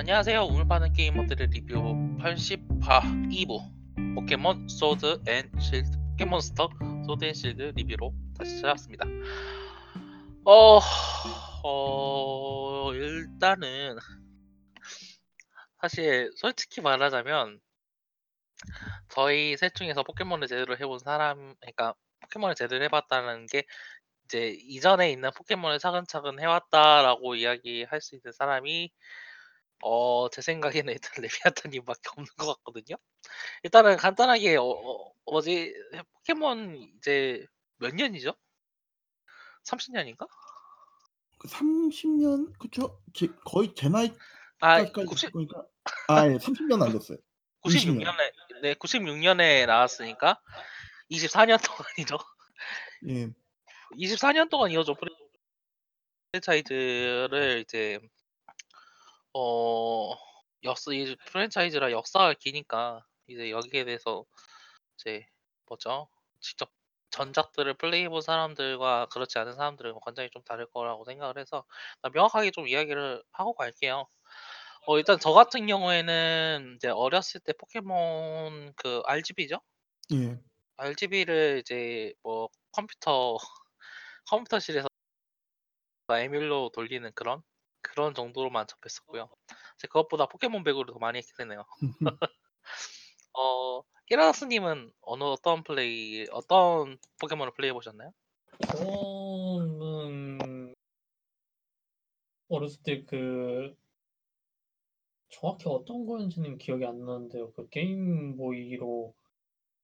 안녕하세요. 오늘 파는 게이머들의 리뷰 80화 2부 포켓몬 소드 앤 실드 포켓몬스터 소드 앤 실드 리뷰로 다시 찾아왔습니다. 어, 어 일단은 사실 솔직히 말하자면 저희 셋 중에서 포켓몬을 제대로 해본 사람, 그러니까 포켓몬을 제대로 해봤다는 게 이제 이전에 있는 포켓몬을 차근차근 해왔다라고 이야기할 수 있는 사람이 어, 제 생각에는 일단 레비아타님밖에 없는 것 같거든요. 일단은 간단하게 어, 어 뭐지 포켓몬 이제 몇 년이죠? 30년인가? 그 30년 그쵸? 제, 거의 제 아, 나이까지 90, 그러니까 아 예, 30년 안 됐어요. 20년. 96년에 네, 96년에 나왔으니까 24년 동안이죠. 예. 24년 동안 이어져 프랜차이즈를 이제 어 역사 이 프랜차이즈라 역사가 기니까 이제 여기에 대해서 이제 뭐죠? 직접 전작들을 플레이해본 사람들과 그렇지 않은 사람들은 굉장히 좀 다를 거라고 생각을 해서 명확하게 좀 이야기를 하고 갈게요. 어 일단 저 같은 경우에는 이제 어렸을 때 포켓몬 그 RGB죠? 예. RGB를 이제 뭐 컴퓨터 컴퓨터실에서 에뮬로 돌리는 그런 그런 정도로만 접했었고요. 이제 그것보다 포켓몬 배구를 더 많이 했기 때문에요. 어 히라스님은 어느 어떤 플레이 어떤 포켓몬을 플레이해 보셨나요? 저는 어렸을 때 그 정확히 어떤 거였는지는 기억이 안 나는데요. 그 게임보이로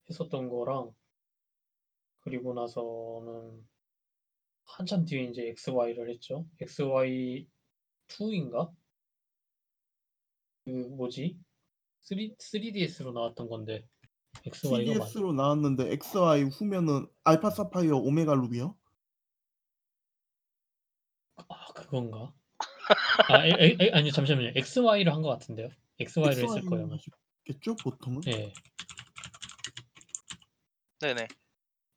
했었던 거랑 그리고 나서는 한참 뒤에 이제 XY를 했죠. XY 2인가? 그 뭐지? 3, 3DS로 나왔던 건데 XY가 맞 3DS로 나왔는데 XY 후면은 알파 사파이어 오메가 루비요? 아 그건가? 아 에, 에, 에, 아니 잠시만요. XY를 한 것 같은데요. XY를 했을 거예요. 하셨겠죠 보통은? 예, 네네.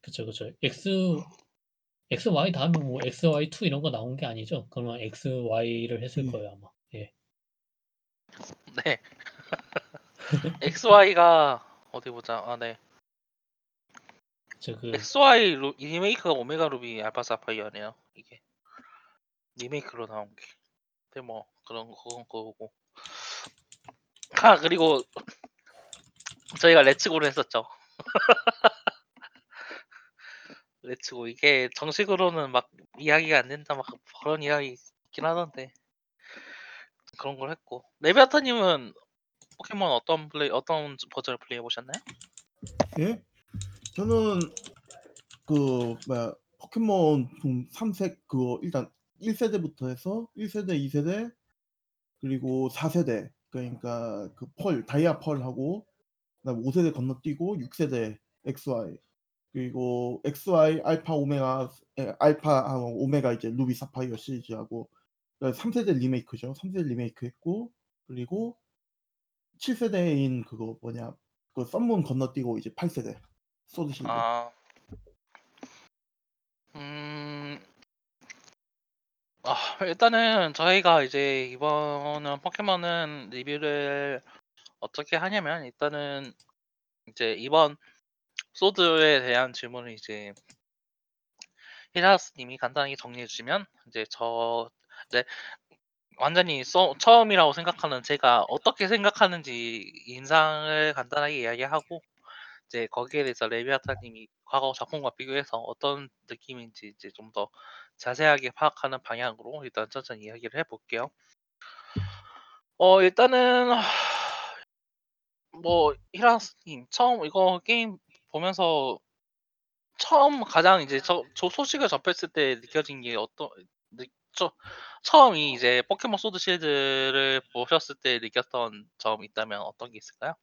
그쵸 그쵸. X XY 다음에 뭐 XY2 이런 거 나온 게 아니죠? 그러면 XY를 했을 예. 거예요 아마. 예. 네. XY가 어디 보자. 아 네. 저그 XY 루, 리메이크가 오메가 루비 알파 사파이어네요. 이게 리메이크로 나온 게. 근데 뭐 그런 거 그건 그거고. 아 그리고 저희가 레츠고를 했었죠. 레츠고 이게 정식으로는 막 이야기가 안 된다 막 그런 이야기 있긴 하던데 그런 걸 했고 레비아타님은 포켓몬 어떤 플레이 어떤 버전을 플레이해 보셨나요? 예? 저는 그 뭐야 포켓몬 좀 3색 그거 일단 1세대부터 해서 1세대, 2세대 그리고 4세대 그러니까 그 펄 다이아 펄하고 그다음 5세대 건너뛰고 6세대 XY 그리고 XY 알파 오메가 에, 알파하고 오메가 이제 루비 사파이어 시리즈하고 3세대 리메이크죠. 3세대 리메이크 했고 그리고 7세대인 그거 뭐냐 그 썸문 건너뛰고 이제 8세대 소드 실드 아, 음, 아, 일단은 저희가 이제 이번은 포켓몬은 리뷰를 어떻게 하냐면 일단은 이제 이번 소드에 대한 질문을 이제 히라스님이 간단하게 정리해 주시면 이제 저 이제 완전히 써, 처음이라고 생각하는 제가 어떻게 생각하는지 인상을 간단하게 이야기하고 이제 거기에 대해서 레비아타님이 과거 작품과 비교해서 어떤 느낌인지 이제 좀 더 자세하게 파악하는 방향으로 일단 천천히 이야기를 해볼게요. 어 일단은 뭐 히라스님 처음 이거 게임 보면서 처음 가장 이제 저, 저 소식을 접했을 때 느껴진 게 어떤 느, 저, 처음 이 이제 포켓몬 소드 실드를 보셨을 때 느꼈던 점 있다면 어떤 게 있을까요?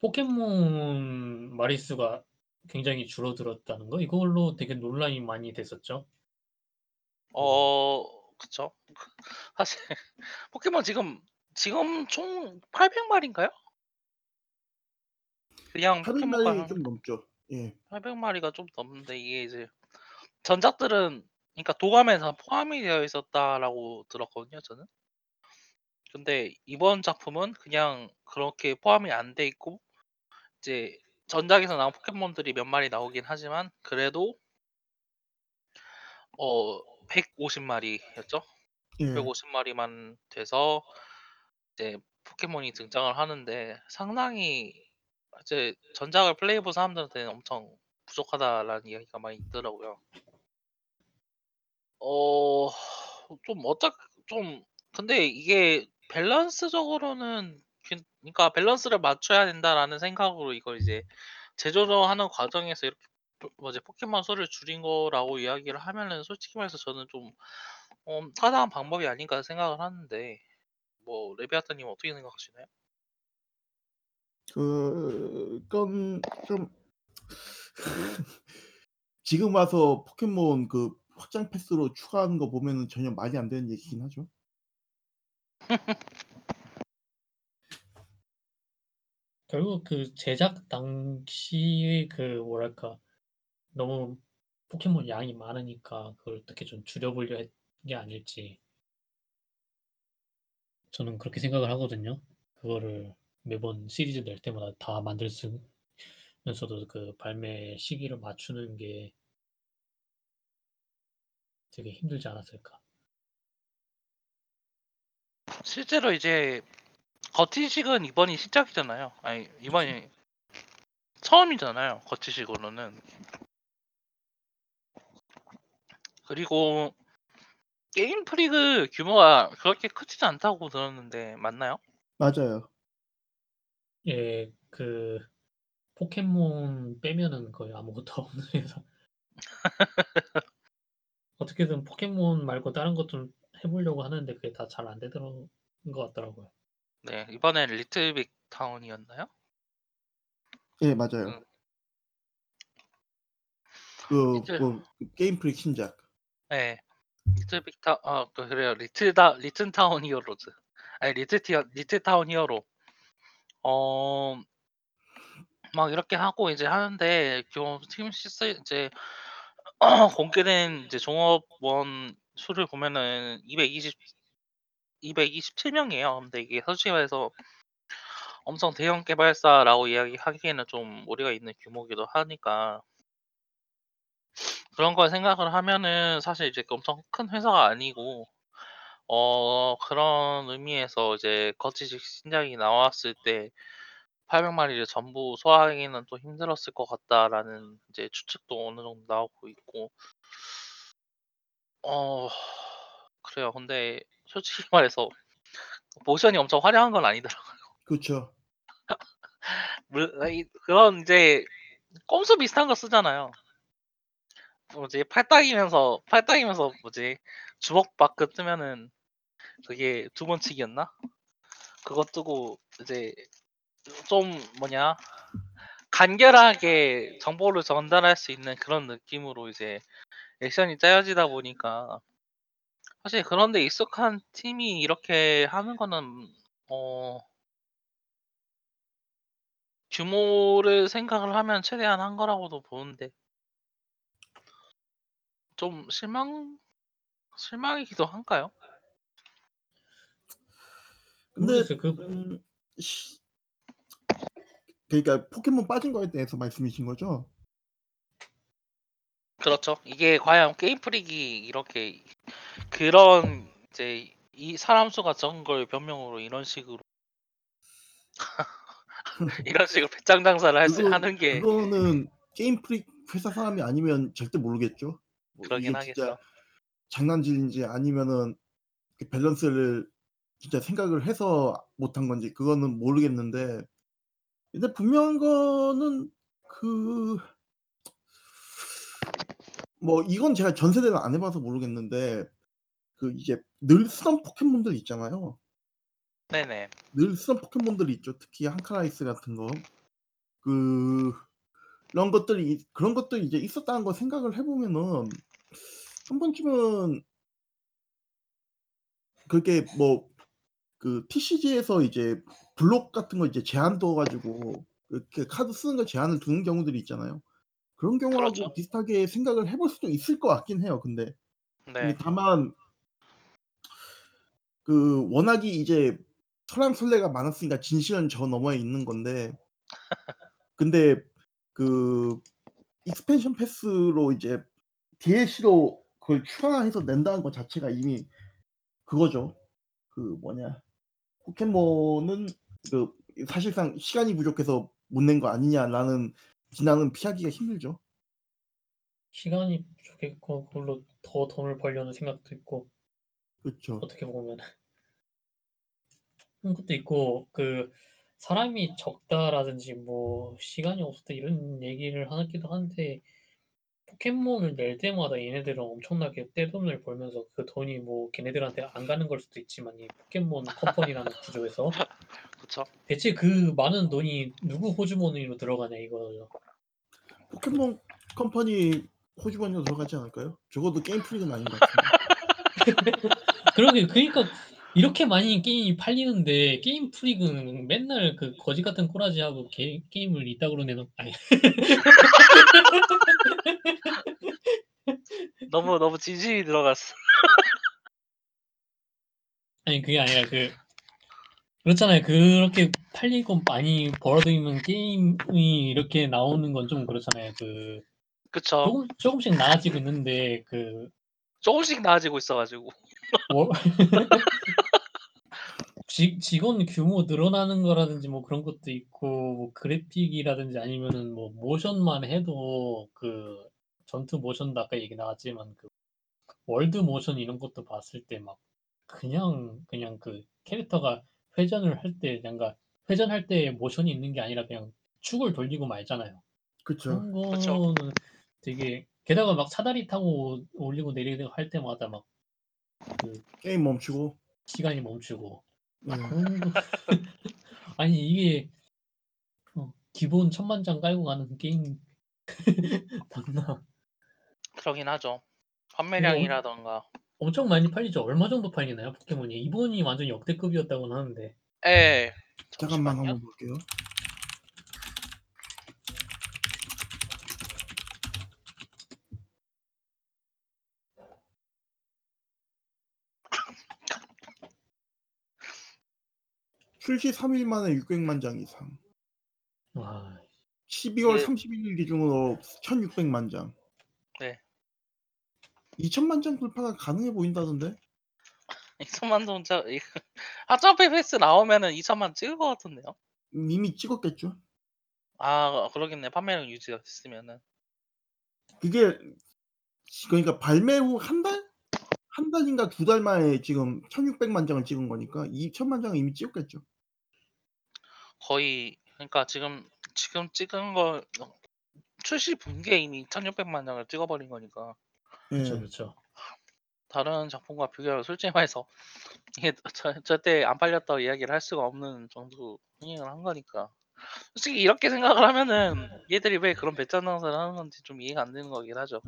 포켓몬 마리수가 굉장히 줄어들었다는 거 이걸로 되게 논란이 많이 됐었죠. 어 그쵸 사실 포켓몬 지금 지금 총 800마리인가요? 그냥 800마리 포켓몬과 좀 넘죠. 예. 800마리가 좀 넘는데 이게 이제 전작들은 그러니까 도감에서 포함이 되어 있었다라고 들었거든요 저는 근데 이번 작품은 그냥 그렇게 포함이 안 돼 있고 이제 전작에서 나온 포켓몬들이 몇 마리 나오긴 하지만 그래도 어 150마리였죠? 예. 150마리만 돼서 이제 포켓몬이 등장을 하는데 상당히 이제 전작을 플레이해본 사람들한테는 엄청 부족하다라는 이야기가 많이 있더라고요. 어, 좀 어떻 좀 근데 이게 밸런스적으로는 괜- 그러니까 밸런스를 맞춰야 된다라는 생각으로 이걸 이제 재조정하는 과정에서 이렇게 포- 뭐지 포켓몬 수를 줄인 거라고 이야기를 하면은 솔직히 말해서 저는 좀 어, 타당한 방법이 아닌가 생각을 하는데 뭐 레비아타님 어떻게 생각하시나요? 그건 좀 지금 와서 포켓몬 그 확장 패스로 추가하는 거 보면은 전혀 말이 안 되는 얘기긴 하죠. 결국 그 제작 당시의 그 뭐랄까 너무 포켓몬 양이 많으니까 그걸 어떻게 좀 줄여보려 했 게 아닐지 저는 그렇게 생각을 하거든요. 그거를 매번 시리즈 낼 때마다 다 만들 쓰면서도 그 발매 시기를 맞추는 게 되게 힘들지 않았을까. 실제로 이제 거티식은 이번이 시작이잖아요. 아니 이번이 처음이잖아요. 거티식으로는. 그리고 게임 프리그 규모가 그렇게 크지도 않다고 들었는데 맞나요? 맞아요. 예, 그 포켓몬 빼면은 거의 아무것도 없는 회사. 어떻게든 포켓몬 말고 다른 것 좀 해보려고 하는데 그게 다 잘 안 되더라는 것 같더라고요. 네 이번엔 리틀빅 타운이었나요? 예, 맞아요. 음. 그, 리틀- 그 게임 프릭 신작. 네 리틀빅 타, 아 그- 그래요 리틀다 리틀 타운 히어로즈. 아니 리틀 티어 리틀 타운 히어로. 어. 막 이렇게 하고 이제 하는데 지금 팀 시스 이제 공개된 이제 종업원 수를 보면은 220 227명이에요. 근데 이게 솔직히 말해서 엄청 대형 개발사라고 이야기하기에는 좀 무리가 있는 규모이기도 하니까 그런 걸 생각을 하면은 사실 이제 엄청 큰 회사가 아니고 어 그런 의미에서 이제 거치식 신작이 나왔을 때 800 마리를 전부 소화하기는 또 힘들었을 것 같다라는 이제 추측도 어느 정도 나오고 있고 어 그래요. 근데 솔직히 말해서 모션이 엄청 화려한 건 아니더라고요. 그렇죠. 물 이 그런 이제 꼼수 비슷한 거 쓰잖아요. 뭐지 팔딱이면서 팔딱이면서 뭐지 주먹바크 뜨면은 그게 두 번 치기였나? 그거 뜨고 이제 좀 뭐냐 간결하게 정보를 전달할 수 있는 그런 느낌으로 이제 액션이 짜여지다 보니까 사실 그런 데 익숙한 팀이 이렇게 하는 거는 어 규모를 생각을 하면 최대한 한 거라고도 보는데 좀 실망 실망이기도 한가요? 근데 모르겠어요. 그 음, 시... 그러니까 포켓몬 빠진 거에 대해서 말씀이신 거죠? 그렇죠. 이게 과연 게임 프릭이 이렇게 그런 이제 이 사람 수가 적은 걸 변명으로 이런 식으로 이런 식으로 배짱 장사를 할 수 그거- 하는 게 그거는 게임 프릭 회사 사람이 아니면 절대 모르겠죠. 뭐 그러긴 이게 하겠죠. 진짜 장난질인지 아니면은 그 밸런스를 진짜 생각을 해서 못한 건지 그거는 모르겠는데 근데 분명한 거는 그 뭐 이건 제가 전 세대를 안 해봐서 모르겠는데 그 이제 늘 쓰던 포켓몬들 있잖아요. 네네. 늘 쓰던 포켓몬들이 있죠. 특히 한카라이스 같은 거. 그 그런 것들이 이- 그런 것들이 이제 있었다는 거 생각을 해보면은 한 번쯤은 그렇게 뭐 그 TCG에서 이제 블록 같은 거 이제 제한 둬 가지고 이렇게 카드 쓰는 거 제한을 두는 경우들이 있잖아요. 그런 경우하고 그렇죠. 비슷하게 생각을 해볼 수도 있을 것 같긴 해요. 근데 네. 근데 다만 그 워낙이 이제 설왕설래가 많았으니까 진실은 저 너머에 있는 건데 근데 그 expansion pass로 이제 DLC로 그걸 추가해서 낸다는 것 자체가 이미 그거죠. 그 뭐냐 포켓몬은 그 사실상 시간이 부족해서 못 낸 거 아니냐라는 비난은 피하기가 힘들죠. 시간이 부족했고 그걸로 더 돈을 벌려는 생각도 있고 그렇죠. 어떻게 보면 그런 것도 있고 그 사람이 적다라든지 뭐 시간이 없었다 이런 얘기를 하기도 한데 포켓몬을 낼 때마다 얘네들은 엄청나게 떼돈을 벌면서 그 돈이 뭐 걔네들한테 안 가는 걸 수도 있지만 이 포켓몬 컴퍼니라는 구조에서 그쵸? 대체 그 많은 돈이 누구 호주머니로 들어가냐 이거죠. 포켓몬 컴퍼니 호주머니로 들어가지 않을까요? 적어도 게임 프리는 아닌 것 같은데. 그러게 그러니까 이렇게 많이 게임이 팔리는데 게임 프릭은 맨날 그 거지 같은 꼬라지 하고 게, 게임을 이따구로 내놓 아니 너무 너무 진심이 들어갔어. 아니 그게 아니라 그 그렇잖아요. 그렇게 팔리고 많이 벌어들이면 게임이 이렇게 나오는 건 좀 그렇잖아요. 그 그쵸? 조금 조금씩 나아지고 있는데 그 조금씩 나아지고 있어가지고. 월- 지, 직원 규모 늘어나는 거라든지 뭐 그런 것도 있고 뭐 그래픽이라든지 아니면은 뭐 모션만 해도 그 전투 모션도 아까 얘기 나왔지만 그 월드 모션 이런 것도 봤을 때 막 그냥 그냥 그 캐릭터가 회전을 할 때 뭔가 회전할 때 모션이 있는 게 아니라 그냥 축을 돌리고 말잖아요. 그렇죠. 그런 그쵸. 거는 되게 게다가 막 사다리 타고 올리고 내리고 할 때마다 막 게임 멈추고. 시간이 멈추고 네. 아니 이게 어, 기본 천만 장 깔고 가는 게임 맞나? 그러긴 하죠. 판매량이라던가. 엄청 많이 팔리죠. 얼마 정도 팔리나요 포켓몬이? 이번이 완전 역대급이었다고는 하는데 예. 잠깐만 잠시만요. 한번 볼게요. 출시 3일 만에 600만 장 이상. 와 12월 이게- 31일 기준으로 1,600만 장. 네. 2천만 장 돌파가 가능해 보인다던데? 2천만 동자 하점페 패스 나오면은 2천만 찍을 것 같은데요. 이미 찍었겠죠. 아 그러겠네. 판매량 유지가 됐으면은. 그게 그러니까 발매 후 한 달? 한 달인가 두 달 만에 지금 1,600만 장을 찍은 거니까 2천만 장은 이미 찍었겠죠. 거의 그러니까 지금 지금 찍은 거 출시 분기에 이미 1,600만 장을 찍어버린 거니까 예. 그렇죠 그렇죠. 다른 작품과 비교하면 솔직히 말해서 이게 저, 절대 안 팔렸다고 이야기를 할 수가 없는 정도 흥행을 한 거니까. 솔직히 이렇게 생각을 하면은 얘들이 왜 그런 배짱 장사를 하는 건지 좀 이해가 안 되는 거긴 하죠.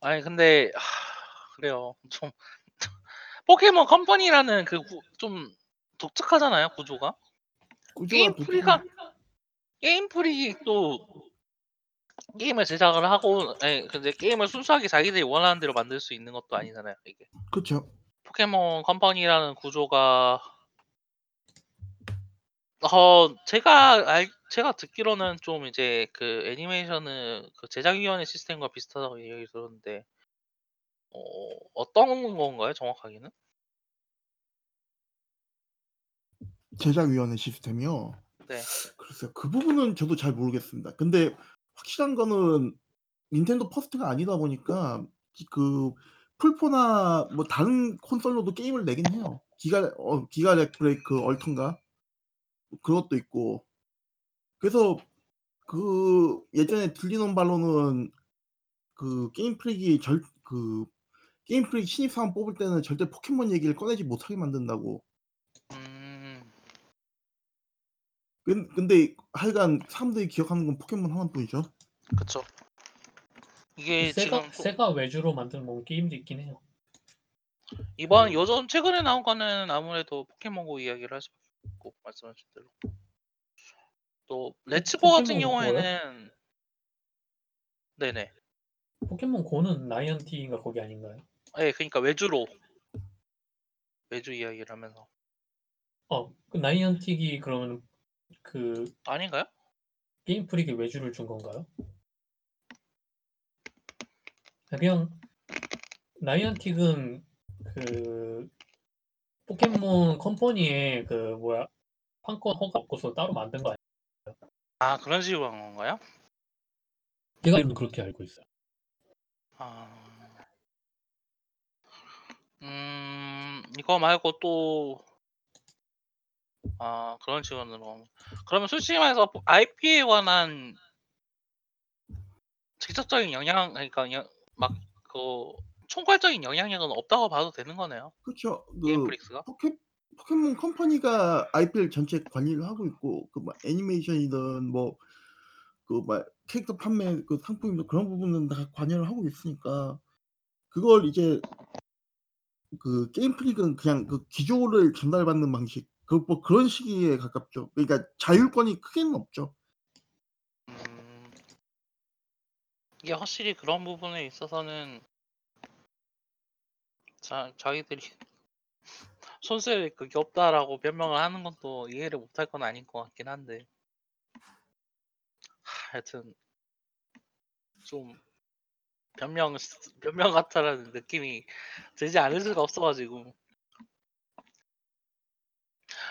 아니 근데 하, 그래요. 좀 포켓몬 컴퍼니라는 그 좀 독특하잖아요 구조가. 구조가 게임 독특한- 프리가 게임 프릭도 게임을 제작을 하고 예, 근데 게임을 순수하게 자기들이 원하는 대로 만들 수 있는 것도 아니잖아요 이게 그렇죠. 포켓몬 컴퍼니라는 구조가 어 제가 알 제가 듣기로는 좀 이제 그 애니메이션은 그 제작위원회 시스템과 비슷하다고 얘기 들었는데 어 어떤 건가요 정확하게는? 제작위원회 시스템이요. 네. 글쎄요. 그 부분은 저도 잘 모르겠습니다. 근데 확실한 거는 닌텐도 first가 아니다 보니까 기- 그 플포나 뭐 다른 콘솔로도 게임을 내긴 해요. 기가 어, 기가 렉 브레이크 얼턴가 그것도 있고 그래서 그 예전에 들리는 바로는 그 게임 프릭이 절 그 게임 프릭 신입사원 뽑을 때는 절대 포켓몬 얘기를 꺼내지 못하게 만든다고. 음. 근- 근데 하여간 사람들이 기억하는 건 포켓몬 하나뿐이죠. 그쵸. 이게 세가 지금 또 세가 외주로 만든 뭐 게임도 있긴 해요. 이번 음. 요즘 최근에 나온 거는 아무래도 포켓몬고 이야기를 할 수밖에 없고 말씀하신 대로. 또 레츠고 같은 포켓몬 고요? 경우에는 네네. 포켓몬 고는 라이언티가 거기 아닌가요? 예, 그러니까 외주로 외주 이야기를 하면서 어, 그 나이언틱이 그러면 그 아닌가요? 게임 프릭에 외주를 준 건가요? 그냥 나이언틱은 그 포켓몬 컴퍼니의 그 뭐야 판권 허가 없고서 따로 만든 거 아니에요? 아 그런 식으로 한 건가요? 제가 그렇게 알고 있어요. 아... 음 이거 말고 또 아 그런 지원으로 그러면 솔직히 말해서 IP에 관한 직접적인 영향 그러니까 막그 총괄적인 영향력은 없다고 봐도 되는 거네요. 그렇죠. 게임 그 프릭스가. 포켓 포켓몬 컴퍼니가 IP를 전체 관리를 하고 있고 그뭐 애니메이션이든 뭐 그 막 캐릭터 판매 그 상품이든 그런 부분은 다 관여를 하고 있으니까 그걸 이제 그 게임 프릭은 그냥 그 기조를 전달받는 방식 그 뭐 그런 시기에 가깝죠. 그러니까 자율권이 크게는 없죠. 음. 이게 확실히 그런 부분에 있어서는 자 자기들이 손쓸 그게 없다라고 변명을 하는 건 또 이해를 못할 건 아닌 것 같긴 한데. 하여튼 좀 변명 변명 같다라는 느낌이 들지 않을 수가 없어 가지고.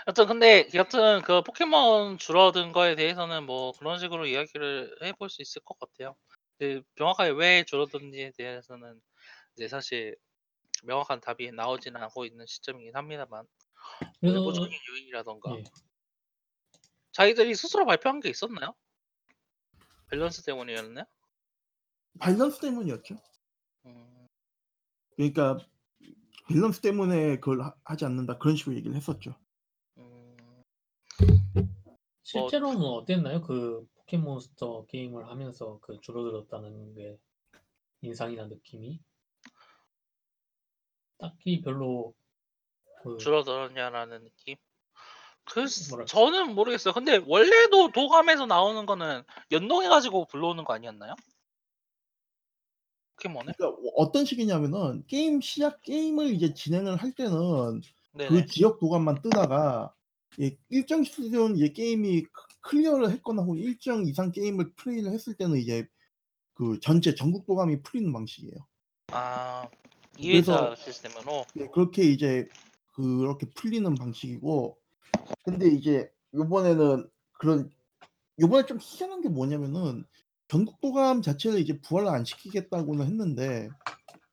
여튼 근데 여튼 그 포켓몬 줄어든 거에 대해서는 뭐 그런 식으로 이야기를 해볼 수 있을 것 같아요. 그 명확하게 왜 줄어든지에 대해서는 이제 사실 명확한 답이 나오지는 않고 있는 시점이긴 합니다만 그래서 외부적인 요인이라든가 예. 자기들이 스스로 발표한 게 있었나요? 밸런스 때문이었나요? 밸런스 때문이었죠. 음. 그러니까 밸런스 때문에 그걸 하 하지 않는다 그런 식으로 얘기를 했었죠. 음. 실제로는 어땠나요? 그 포켓몬스터 게임을 하면서 그 줄어들었다는 게 인상이나 느낌이? 딱히 별로 그 줄어들었냐라는 느낌? 글 뭐랄까. 저는 모르겠어요. 근데 원래도 도감에서 나오는 거는 연동해 가지고 불러오는 거 아니었나요? 포켓몬을? 그러니까 어떤 식이냐면은 게임 시작 게임을 이제 진행을 할 때는 네네. 그 지역 도감만 뜨다가 예 일정 수준 이제 게임이 크 클리어를 했거나 혹은 일정 이상 게임을 플레이를 했을 때는 이제 그 전체 전국 도감이 풀리는 방식이에요. 아. 그래서 시스템으로? 네 그렇게 이제 그렇게 풀리는 방식이고 근데 이제 요번에는 그런 요번에 좀 희한한 게 뭐냐면은 전국 도감 자체를 이제 부활을 안 시키겠다고는 했는데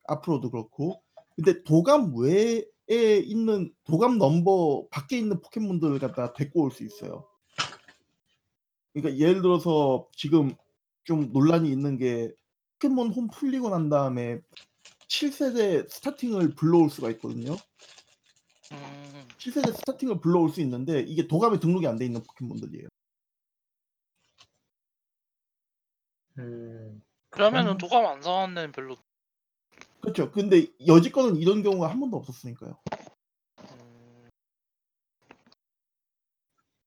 앞으로도 그렇고 근데 도감 외에 있는 도감 넘버 밖에 있는 포켓몬들을 갖다가 데리고 올 수 있어요. 그러니까 예를 들어서 지금 좀 논란이 있는 게 포켓몬 홈 풀리고 난 다음에 7 세대 스타팅을 불러올 수가 있거든요. 음. 7 세대 스타팅을 불러올 수 있는데 이게 도감에 등록이 안 돼 있는 포켓몬들이에요. 음. 그러면은 음. 도감 안 사는 데는 별로 그쵸. 근데 여지껏은 이런 경우가 한 번도 없었으니까요. 음.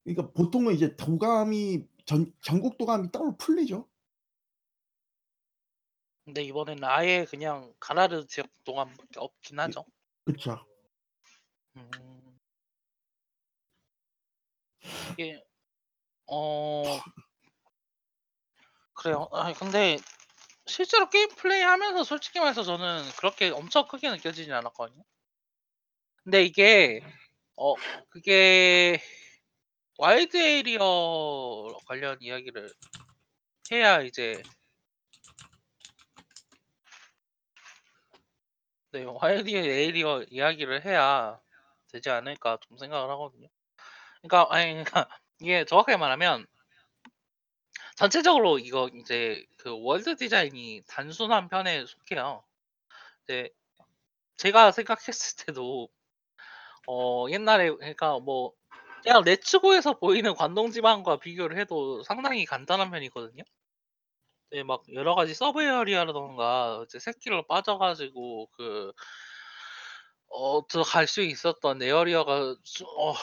그러니까 보통은 이제 도감이 전 전국 도감이 따로 풀리죠. 근데 이번에는 아예 그냥 가나르 지역 도감밖에 없긴 하죠. 그쵸. 음. 이게 어 그래요. 아니 근데 실제로 게임 플레이하면서 솔직히 말해서 저는 그렇게 엄청 크게 느껴지진 않았거든요. 근데 이게 어 그게 Wild Area 관련 이야기를 해야 이제 네 Wild Area 이야기를 해야 되지 않을까 좀 생각을 하거든요. 그러니까 아니 그러니까 이게 정확하게 말하면 전체적으로 이거 이제 그 world 디자인이 단순한 편에 속해요. 이제 제가 생각했을 때도 어 옛날에 그러니까 뭐 그냥 Let's Go에서 보이는 관동 지방과 비교를 해도 상당히 간단한 편이거든요. 네 막 여러 가지 sub area라든가 이제 새끼로 빠져 가지고 그 어 들어갈 수 있었던 area가 수 어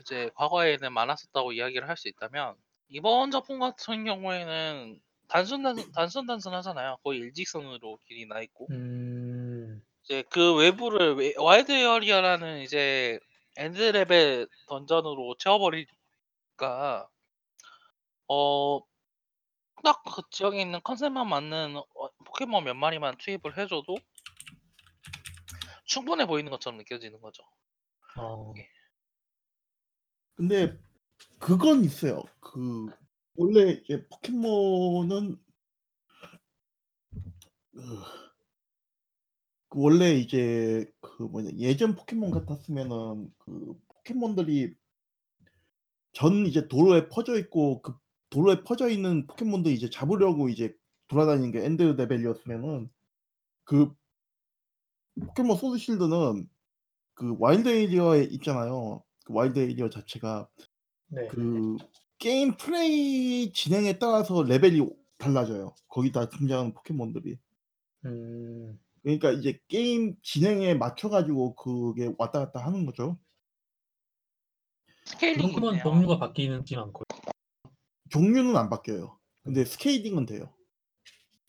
이제 과거에는 많았었다고 이야기를 할 수 있다면 이번 작품 같은 경우에는 단순 단순 단순 단순하잖아요. 거의 일직선으로 길이 나 있고. 음. 이제 그 외부를 웨 와일드 에어리어라는 이제 end level dungeon으로 채워버리니까 어 딱 그 지역에 있는 컨셉만 맞는 어 포켓몬 몇 마리만 투입을 해 줘도 충분해 보이는 것처럼 느껴지는 거죠. 어. 예. 근데 그건 있어요. 그 원래 이제 포켓몬은 으그 원래 이제 그 뭐냐 예전 포켓몬 같았으면은 그 포켓몬들이 전 이제 도로에 퍼져 있고 그 도로에 퍼져 있는 포켓몬들 이제 잡으려고 이제 돌아다니는 게 end level이었으면은 그 포켓몬 소드 실드는 그 Wild Area에 있잖아요. 그 Wild Area 자체가 네. 그 게임 플레이 진행에 따라서 레벨이 달라져요. 거기다 등장하는 포켓몬들이. 음. 그러니까 이제 게임 진행에 맞춰 가지고 그게 왔다 갔다 하는 거죠. 있네요. 종류가 바뀌는지 않고요. 종류는 안 바뀌어요. 근데 scaling은 돼요.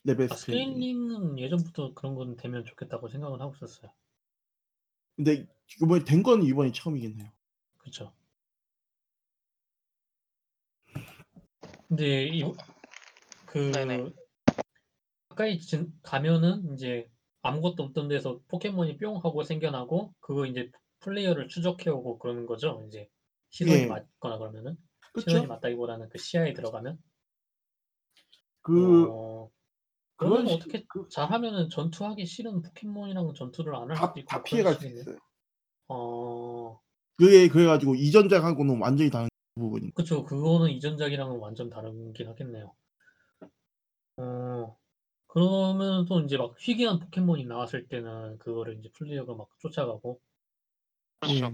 레벨 아 scaling이. 스케일링은 예전부터 그런 건 되면 좋겠다고 생각은 하고 있었어요. 근데 이번에 된 건 이번이 처음이긴 해요. 그쵸. 근데 이 네네. 그 가까이 진 가면은 인제 아무것도 없던 데서 포켓몬이 뿅 하고 생겨나고 그거 인제 플레이어를 추적해 오고 그러는 거죠? 인제 시선이 예. 맞거나 그러면은? 시선이 그쵸. 맞다기보다는 그 시야에 들어가면? 그 어. 그러면 식 어떻게 그 잘하면은 전투하기 싫은 포켓몬이랑은 전투를 안 할 다 수도 있고 다뭐 피해 그런 갈 수. 있어요. 어. 그게 그래 가지고 이전작하고는 완전히 다른 부분이 그쵸. 그거는 이전작이랑은 완전 다르긴 하겠네요. 어. 그러면은 또 인제 막 희귀한 포켓몬이 나왔을 때는 그거를 인제 플레이어가 막 쫓아가고 그렇죠.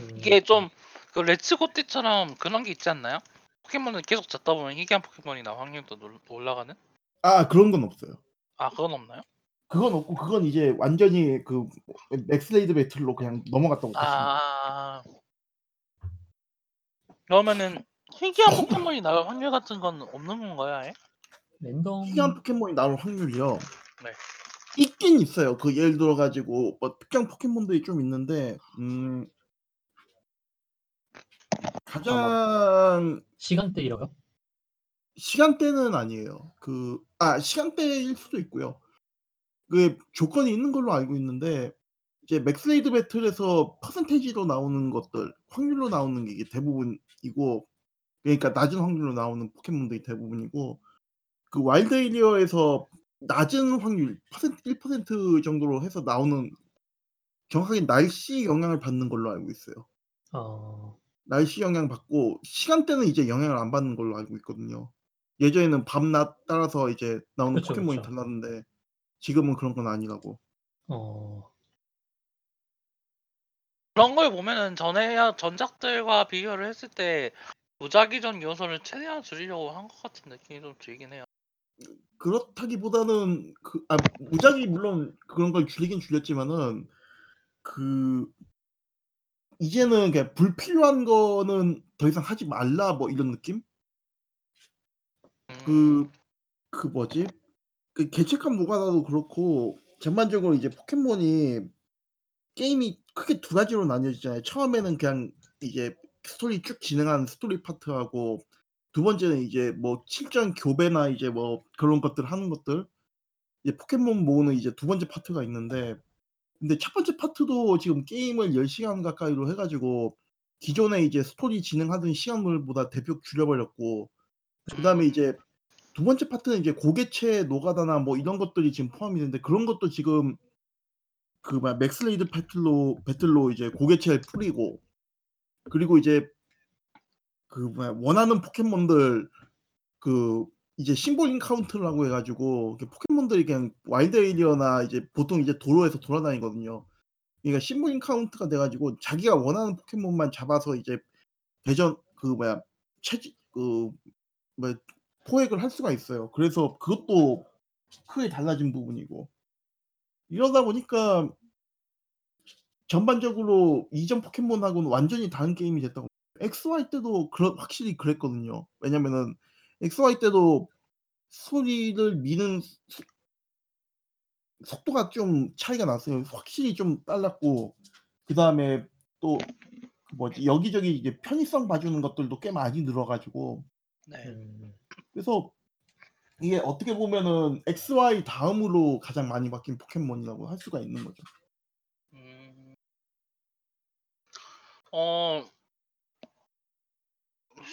예. 이게 음. 좀그 레츠고 때처럼 그런 게 있지 않나요? 포켓몬을 계속 잡다 보면 희귀한 포켓몬이 나올 확률도 놀 올라가는? 아 그런 건 없어요. 아 그건 없나요? 그건 없고 그건 이제 완전히 그 Max Raid Battle로 그냥 넘어갔다고 보시면 돼요. 아. 그러면은 희귀한 포켓몬이 나올 확률 같은 건 없는 건가요 아예? 랜덤 희귀한 포켓몬이 나올 확률이요? 네. 있긴 있어요. 그 예를 들어 가지고 뭐 특정 포켓몬들이 좀 있는데 음 가장 시간대 이런가요? 시간대는 아니에요. 그 아 시간대일 수도 있고요. 그게 조건이 있는 걸로 알고 있는데 이제 Max Raid Battle에서 퍼센티지로 나오는 것들 확률로 나오는 게 대부분이고 그러니까 낮은 확률로 나오는 포켓몬들이 대부분이고 그 Wild Area에서 낮은 확률 퍼센트 1% 정도로 해서 나오는 정확하게 날씨 영향을 받는 걸로 알고 있어요. 어. 날씨 영향 받고 시간대는 이제 영향을 안 받는 걸로 알고 있거든요. 예전에는 밤낮 따라서 이제 나오는 그쵸, 포켓몬이 그쵸. 달랐는데 지금은 그런 건 아니라고. 어. 그런 걸 보면은 전에 전작들과 비교를 했을 때 무작위적 요소를 최대한 줄이려고 한 것 같은 느낌이 좀 들긴 해요. 그렇다기보다는 그 아 무작위 물론 그런 걸 줄이긴 줄였지만은 그 이제는 그냥 '불필요한 거는 더 이상 하지 말라.' 뭐 이런 느낌? 그 음. 그 뭐지? 그 개체값 노가다도 그렇고 전반적으로 이제 포켓몬이 게임이 크게 두 가지로 나뉘어지잖아요. 처음에는 그냥 이제 스토리 쭉 진행하는 스토리 파트하고 두 번째는 이제 뭐 실전 교배나 이제 뭐 그런 것들 하는 것들. 이제 포켓몬 모으는 이제 두 번째 파트가 있는데 근데 첫 번째 파트도 지금 게임을 10 시간 가까이로 해 가지고 기존에 이제 스토리 진행하던 시간들보다 대폭 줄여 버렸고 그다음에 음. 이제 두 번째 파트는 이제 고개체 노가다나 뭐 이런 것들이 지금 포함이 되는데 그런 것도 지금 그 뭐야 Max Raid Battle로 battle로 이제 고개체를 뿌리고 그리고 이제 그 원하는 포켓몬들 그 이제 symbol encounter라고 해 가지고 이렇게 포켓몬들이 그냥 Wild Area나 이제 보통 이제 도로에서 돌아다니거든요. 그러니까 symbol encounter가 돼 가지고 자기가 원하는 포켓몬만 잡아서 이제 대전 그 뭐야 채집 그 뭐야 포획을 할 수가 있어요. 그래서 그것도 크게 달라진 부분이고. 이러다 보니까 전반적으로 이전 포켓몬하고는 완전히 다른 게임이 됐다고 XY 때도 그런 확실히 그랬거든요. 왜냐면은 XY 때도 스토리를 미는 스 속도가 좀 차이가 났어요. 확실히 좀 빨랐고 그 다음에 또그 뭐지 여기저기 이제 편의성 봐주는 것들도 꽤 많이 늘어 가지고 네. 음. 그래서 이게 어떻게 보면은 XY 다음으로 가장 많이 바뀐 포켓몬이라고 할 수가 있는 거죠. 음. 어.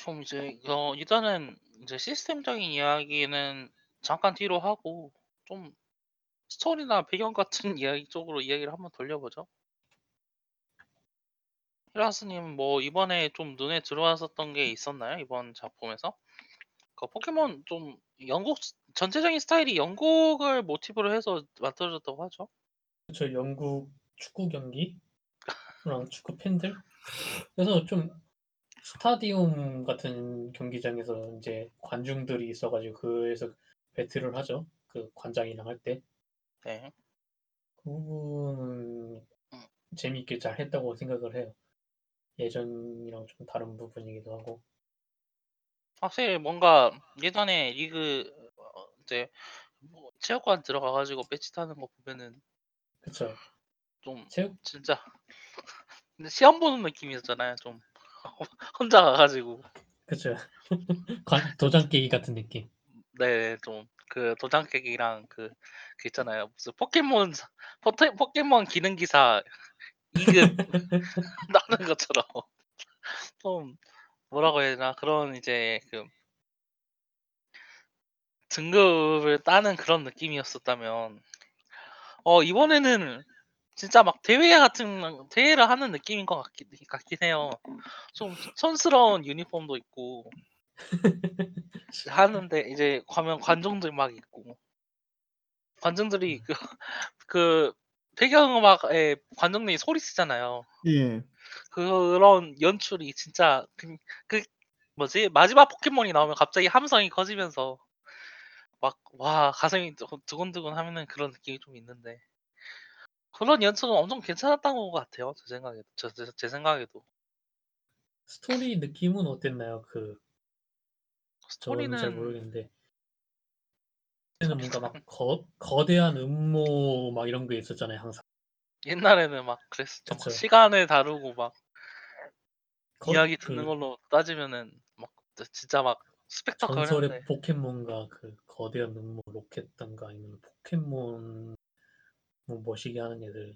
좀 이제 어 일단은 이제 시스템적인 이야기는 잠깐 뒤로 하고 좀 스토리나 배경 같은 이야기 쪽으로 이야기를 한번 돌려보죠. 히라스님 뭐 이번에 좀 눈에 들어왔었던 게 있었나요? 이번 작품에서? 그 포켓몬 좀 영국 전체적인 스타일이 영국을 모티브로 해서 만들어졌다고 하죠. 그쵸 영국 축구 경기랑 축구 팬들 그래서 좀 스타디움 같은 경기장에서 이제 관중들이 있어가지고 그에서 배틀을 하죠. 그 관장이랑 할 때. 네. 그 부분은 재미있게 잘 했다고 생각을 해요. 예전이랑 좀 다른 부분이기도 하고. 확실히 뭔가 예전에 리그 어 이제 뭐 체육관 들어가 가지고 배치 타는 거 보면은 그쵸. 좀 체육 진짜 근데 시험 보는 느낌이었잖아요. 좀 혼자 가 가지고. 그쵸. 관 도장 깨기 같은 느낌. 네. 좀 그 도장 깨기랑 그 그 있잖아요. 무슨 포켓몬 포테 포켓몬 기능 기사 2급 나오는 것처럼 좀 뭐라고 해야 되나 그런 이제 그 등급을 따는 그런 느낌이었었다면 어 이번에는 진짜 막 대회 같은 대회를 하는 느낌인 것 같긴 같긴 해요. 좀 촌스러운 유니폼도 있고 하는데 이제 가면 관중들 막 있고 관중들이 그 그 배경음악에 관중들이 소리 치잖아요. 예. 그런 연출이 진짜 그 그 뭐지 마지막 포켓몬이 나오면 갑자기 함성이 커지면서 막 와 가슴이 두근 두근두근하는 그런 느낌이 좀 있는데 그런 연출은 엄청 괜찮았던 것 같아요. 제 생각에도 저 제 제 생각에도. 스토리 느낌은 어땠나요? 그 저는 잘 스토리는 모르겠는데 그때는 뭔가 막 거 거대한 음모 막 이런 게 있었잖아요, 항상. 옛날에는 막 그랬었죠. 막 그쵸. 시간을 다루고 막거 이야기 듣는 그 걸로 따지면은 막진 진짜 막 스펙타클했는데 전설의 포켓몬과 그 거대한 음모 로켓단가 아니면 포켓몬 뭐 머시기 하는 애들을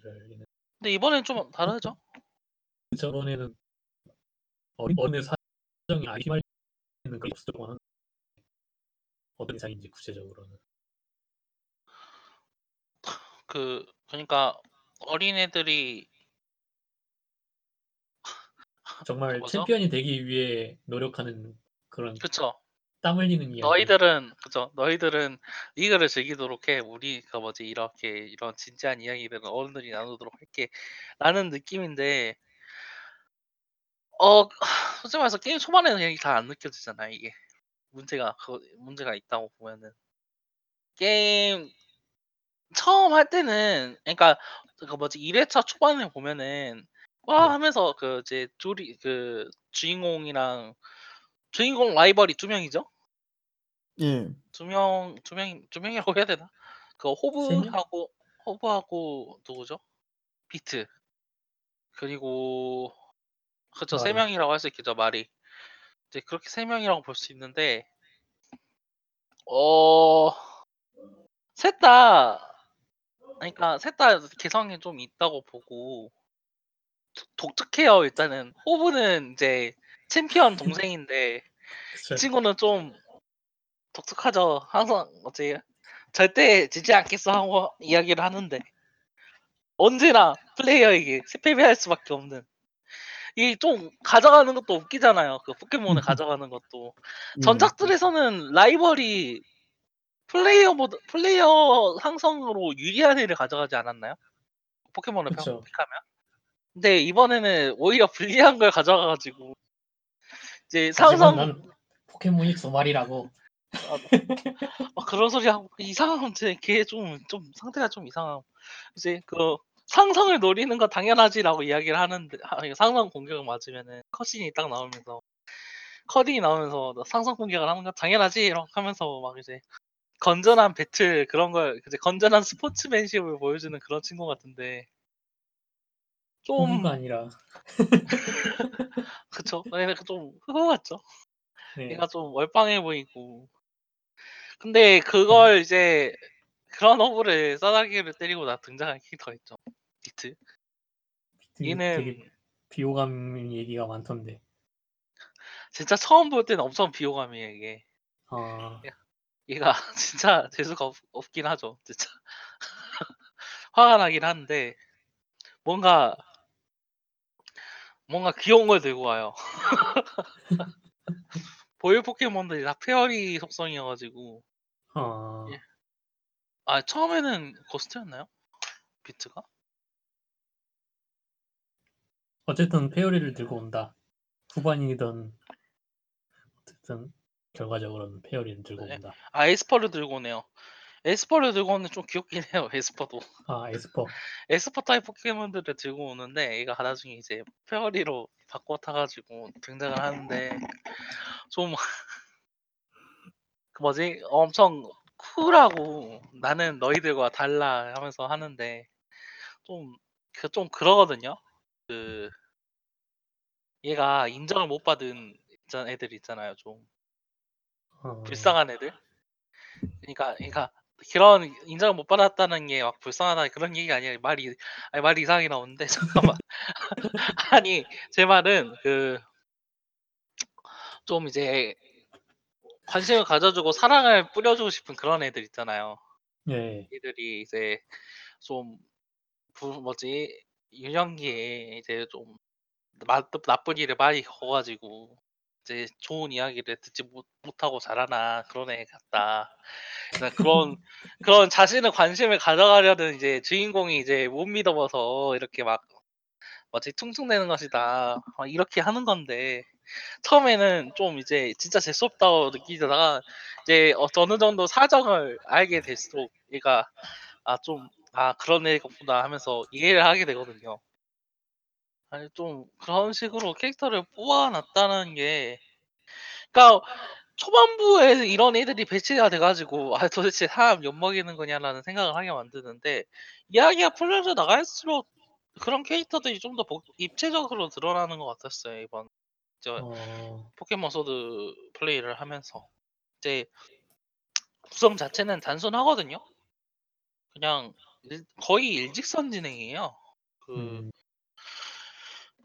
근데 이번엔 좀 다르죠? 저번에는 어린 어린애 사정이 아이 휘말리는 그런 없었던 어떤 이상인지 구체적으로는. 그 그러니까 어린애들이 정말 그 뭐죠? 챔피언이 되기 위해 노력하는 그런 그쵸. 땀 흘리는 이야기. 너희들은 그죠. 너희들은 리그를 즐기도록 해. 우리가 뭐지 이렇게 이런 진지한 이야기들은 어른들이 나누도록 할게.'라는 느낌인데 어 솔직히 말해서 게임 초반에는 그냥 잘안 느껴지잖아요, 이게. 문제가 그 문제가 있다고 보면은. 게임 처음 할 때는 그러니까 그 뭐지 1 회차 초반에 보면은 와 네. 하면서 그 이제 둘이 그 주인공이랑 주인공 라이벌이 2 명이죠? 예. 2명2 명이 2 명이라고 해야 되나? 그세 명? 호브하고 호브하고 누구죠? 비트. 그리고 그쵸. 3 마리. 명이라고 할 수 있겠죠, 마리. 이제 그렇게 3 명이라고 볼 수 있는데 어 셋 다 그러니까 셋 다 개성이 좀 있다고 보고 독 독특해요, 일단은. 호브는 이제 챔피언 동생인데 이. 친구는 좀 독특하죠. 항상 뭐지 "절대 지지 않겠어." 하고 이야기를 하는데 언제나 플레이어에게 패배할 수밖에 없는 이 좀 가져가는 것도 웃기잖아요, 그 포켓몬을 가져가는 것도. 예. 전작들에서는 라이벌이 플레이어보다 플레이어 상성으로 유리한 애를 가져가지 않았나요? 포켓몬을 평 그쵸. 픽하면? 근데 이번에는 오히려 불리한 걸 가져가 가지고 이제 하지만 상성 나는 포켓몬이 2 마리라고. 막 그런 소리 하고 이상한 제걔좀좀 상태가 좀 이상함. 이제 그 "상성을 노리는 건 당연하지."라고 이야기를 하는데 아 이거 상성 공격을 맞으면은 컷신이 딱 나오면서 커딩이 나오면서 "너 상성 공격을 하는 건 당연하지." 이러고 하면서 막 이제 건전한 배틀 그런 걸 이제 건전한 스포츠맨십을 보여주는 그런 친구 같은데 좀 아니라 그쵸. 얘는 좀 흐흐 같죠. 네. 얘가 좀 월빵해 보이고. 근데 그걸 이제 그런 허브를 싸다기를 때리고 나 등장한 캐릭터가 있죠. 비트. 되게, 얘는 되게 비호감 얘기가 많던데. 진짜 처음 볼 때는 엄청 비호감이에요 이게. 아, 얘가 진짜 재수가 없, 없긴 하죠. 진짜 화가 나긴 한데 뭔가 뭔가 귀여운 걸 들고 와요. 보일 포켓몬들이 다 fairy 속성이어가지고 아, 예. 아 처음에는 ghost였나요? 비트가? 어쨌든 fairy를 들고 온다. 후반이든 어쨌든 결과적으로는 fairy를 들고 네. 온다. 아 esper를 들고 오네요. esper를 들고 오는 좀 귀엽긴 해요. esper도 아, esper. esper 타입 포켓몬들을 들고 오는데 얘가 나중에 이제 fairy로 바꿔 타가지고 등장을 하는데 좀 그 뭐지 엄청 쿨하고 나는 너희들과 달라 하면서 하는데 좀 그 좀 그러거든요. 그 얘가 인정을 못 받은 애들 있잖아요. 좀 어, 불쌍한 애들. 그러니까 그러니까 그런 인정을 못 받았다는 게 막 불쌍하다 그런 얘기가 아니라 말이 아니 말이 이상하게 나오는데 잠깐만. 아니 제 말은 그 좀 이제 관심을 가져주고 사랑을 뿌려주고 싶은 그런 애들 있잖아요. 예. 애들이 이제 좀 부, 뭐지 유년기에 이제 좀 마, 나쁜 일을 많이 겪어가지고 이제 좋은 이야기를 듣지 못, 못하고 자라나 그런 애 같다. 그러니까 그런 그런 자신의 관심을 가져가려는 이제 주인공이 이제 못 믿어봐서 이렇게 막 뭐지 퉁퉁대는 것이다. 막 이렇게 하는 건데 처음에는 좀 이제 진짜 재수없다고 느끼다가 이제 어- 어느 정도 사정을 알게 될수록 얘가 아좀아 그런 애구나 하면서 이해를 하게 되거든요. 아니 좀 그런 식으로 캐릭터를 뽑아놨다는 게 그러니까 초반부에 이런 애들이 배치가 돼가지고 아 도대체 사람 엿먹이는 거냐라는 생각을 하게 만드는데 이야기가 풀려져 나갈수록 그런 캐릭터들이 좀 더 입체적으로 드러나는 것 같았어요 이번 저 어, 포켓몬 소드 플레이를 하면서 이제 구성 자체는 단순하거든요. 그냥 일- 거의 일직선 진행이에요. 그 음,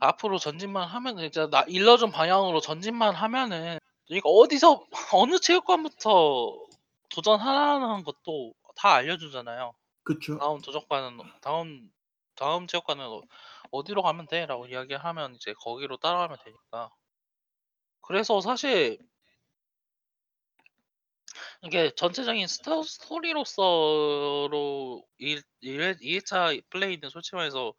앞으로 전진만 하면 이제 나 일러준 방향으로 전진만 하면은 그러니까 어디서 어느 체육관부터 도전하라는 것도 다 알려주잖아요. 그쵸. 다음 도전관은 다음 다음 체육관은 어- 어디로 가면 돼라고 이야기하면 이제 거기로 따라가면 되니까. 그래서 사실 이게 전체적인 스토, 스토리로서로 1, 2회차 플레이는 솔직히 말해서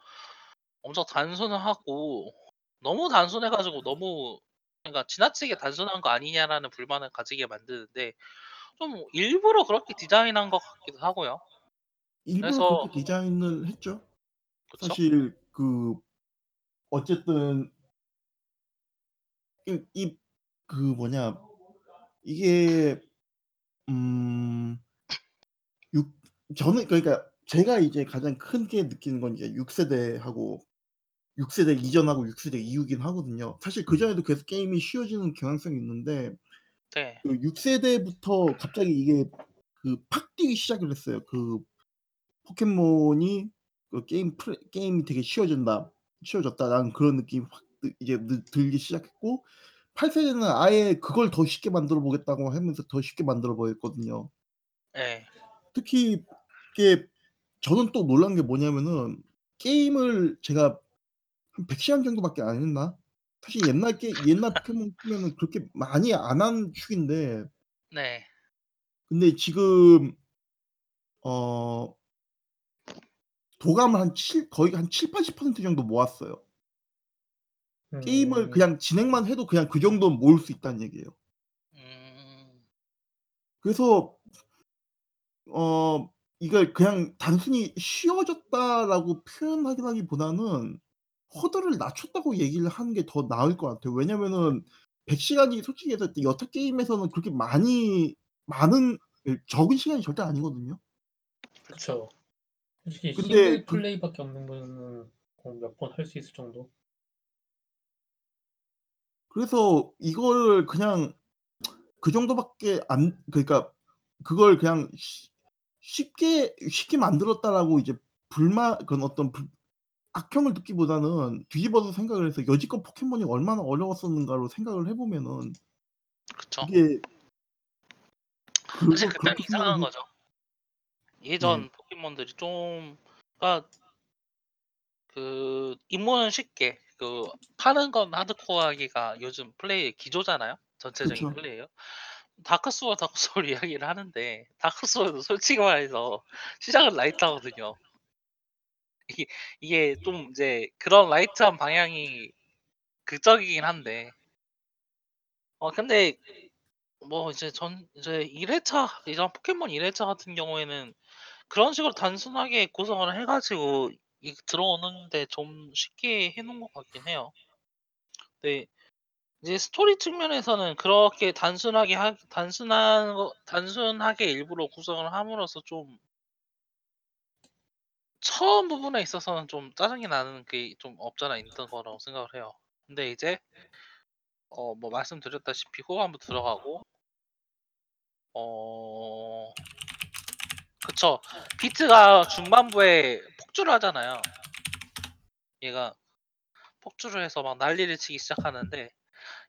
엄청 단순하고 너무 단순해가지고 너무 그러니까 지나치게 단순한 거 아니냐라는 불만을 가지게 만드는데 좀 일부러 그렇게 디자인한 것 같기도 하고요. 일부러 그래서 그렇게 디자인을 했죠. 그쵸? 사실 그 어쨌든 이, 이- 그 뭐냐 이게 음 육, 저는 그러니까 제가 이제 가장 크게 느끼는 건 이제 6세대하고 6세대 이전하고 6세대 이후긴 하거든요. 사실 그 전에도 계속 게임이 쉬워지는 경향성이 있는데 네. 그 6세대부터 갑자기 이게 그 팍 뛰기 시작을 했어요. 그 포켓몬이 그 게임 플레, 게임이 되게 쉬워진다, 쉬워졌다라는 그런 느낌이 확 드- 이제 느- 들기 시작했고 8세대는 아예 그걸 더 쉽게 만들어 보겠다고 하면서 더 쉽게 만들어 버렸거든요. 네. 특히 이게 저는 또 놀란 게 뭐냐면은 게임을 제가 한 100시간 정도밖에 안 했나? 사실 옛날 게 옛날 포켓몬 치면은 그렇게 많이 안 한 축인데 네. 근데 지금 어 도감을 한 7 거의 한 7-80% 정도 모았어요. 게임을 음, 그냥 진행만 해도 그냥 그 정도는 모을 수 있다는 얘기예요. 음, 그래서 어 이걸 그냥 단순히 쉬워졌다라고 표현하기보다는 허들을 낮췄다고 얘기를 하는 게 더 나을 것 같아요. 왜냐면은 100 시간이 솔직히 해서 여타 게임에서는 그렇게 많이 많은 예 적은 시간이 절대 아니거든요. 그쵸. 솔직히 근데 싱글 그 플레이밖에 없는 거는 몇 번 할 수 있을 정도. 그래서 이거를 그냥 그 정도밖에 안 그러니까 그걸 그냥 쉬 쉽게 쉽게 만들었다라고 이제 불만 그런 어떤 불 악평을 듣기보다는 뒤집어서 생각을 해서 여지껏 포켓몬이 얼마나 어려웠었는가로 생각을 해 보면은 그쵸. 이게 사실 그걸 그냥 그렇게 이상한 생각을 해 거죠. 예전 네. 포켓몬들이 좀 그러니까 그 입문은 쉽게 그 파는 건 하드코어하기가 요즘 플레이의 기조잖아요. 전체적인 그쵸. 플레이요. 다크 소울, 다크 소울 이야기를 하는데 다크 소울도 솔직히 말해서 시작은 light하거든요. 이게 이게 좀 이제 그런 light한 방향이 극적이긴 한데 어 근데 뭐 이제 전 이제 1회차 이전 포켓몬 1회차 같은 경우에는 그런 식으로 단순하게 구성을 해 가지고 이 들어오는데 좀 쉽게 해 놓은 것 같긴 해요. 네. 이제 스토리 측면에서는 그렇게 단순하게 하 단순한 거 단순하게 일부러 구성을 함으로써 좀 처음 부분에 있어서는 좀 짜증이 나는 게 좀 없지 않아 있던 거라고 생각을 해요. 근데 이제 어 뭐 말씀드렸다시피 후반부 들어가고 어 그쵸. 비트가 중반부에 폭주를 하잖아요. 얘가 폭주를 해서 막 난리를 치기 시작하는데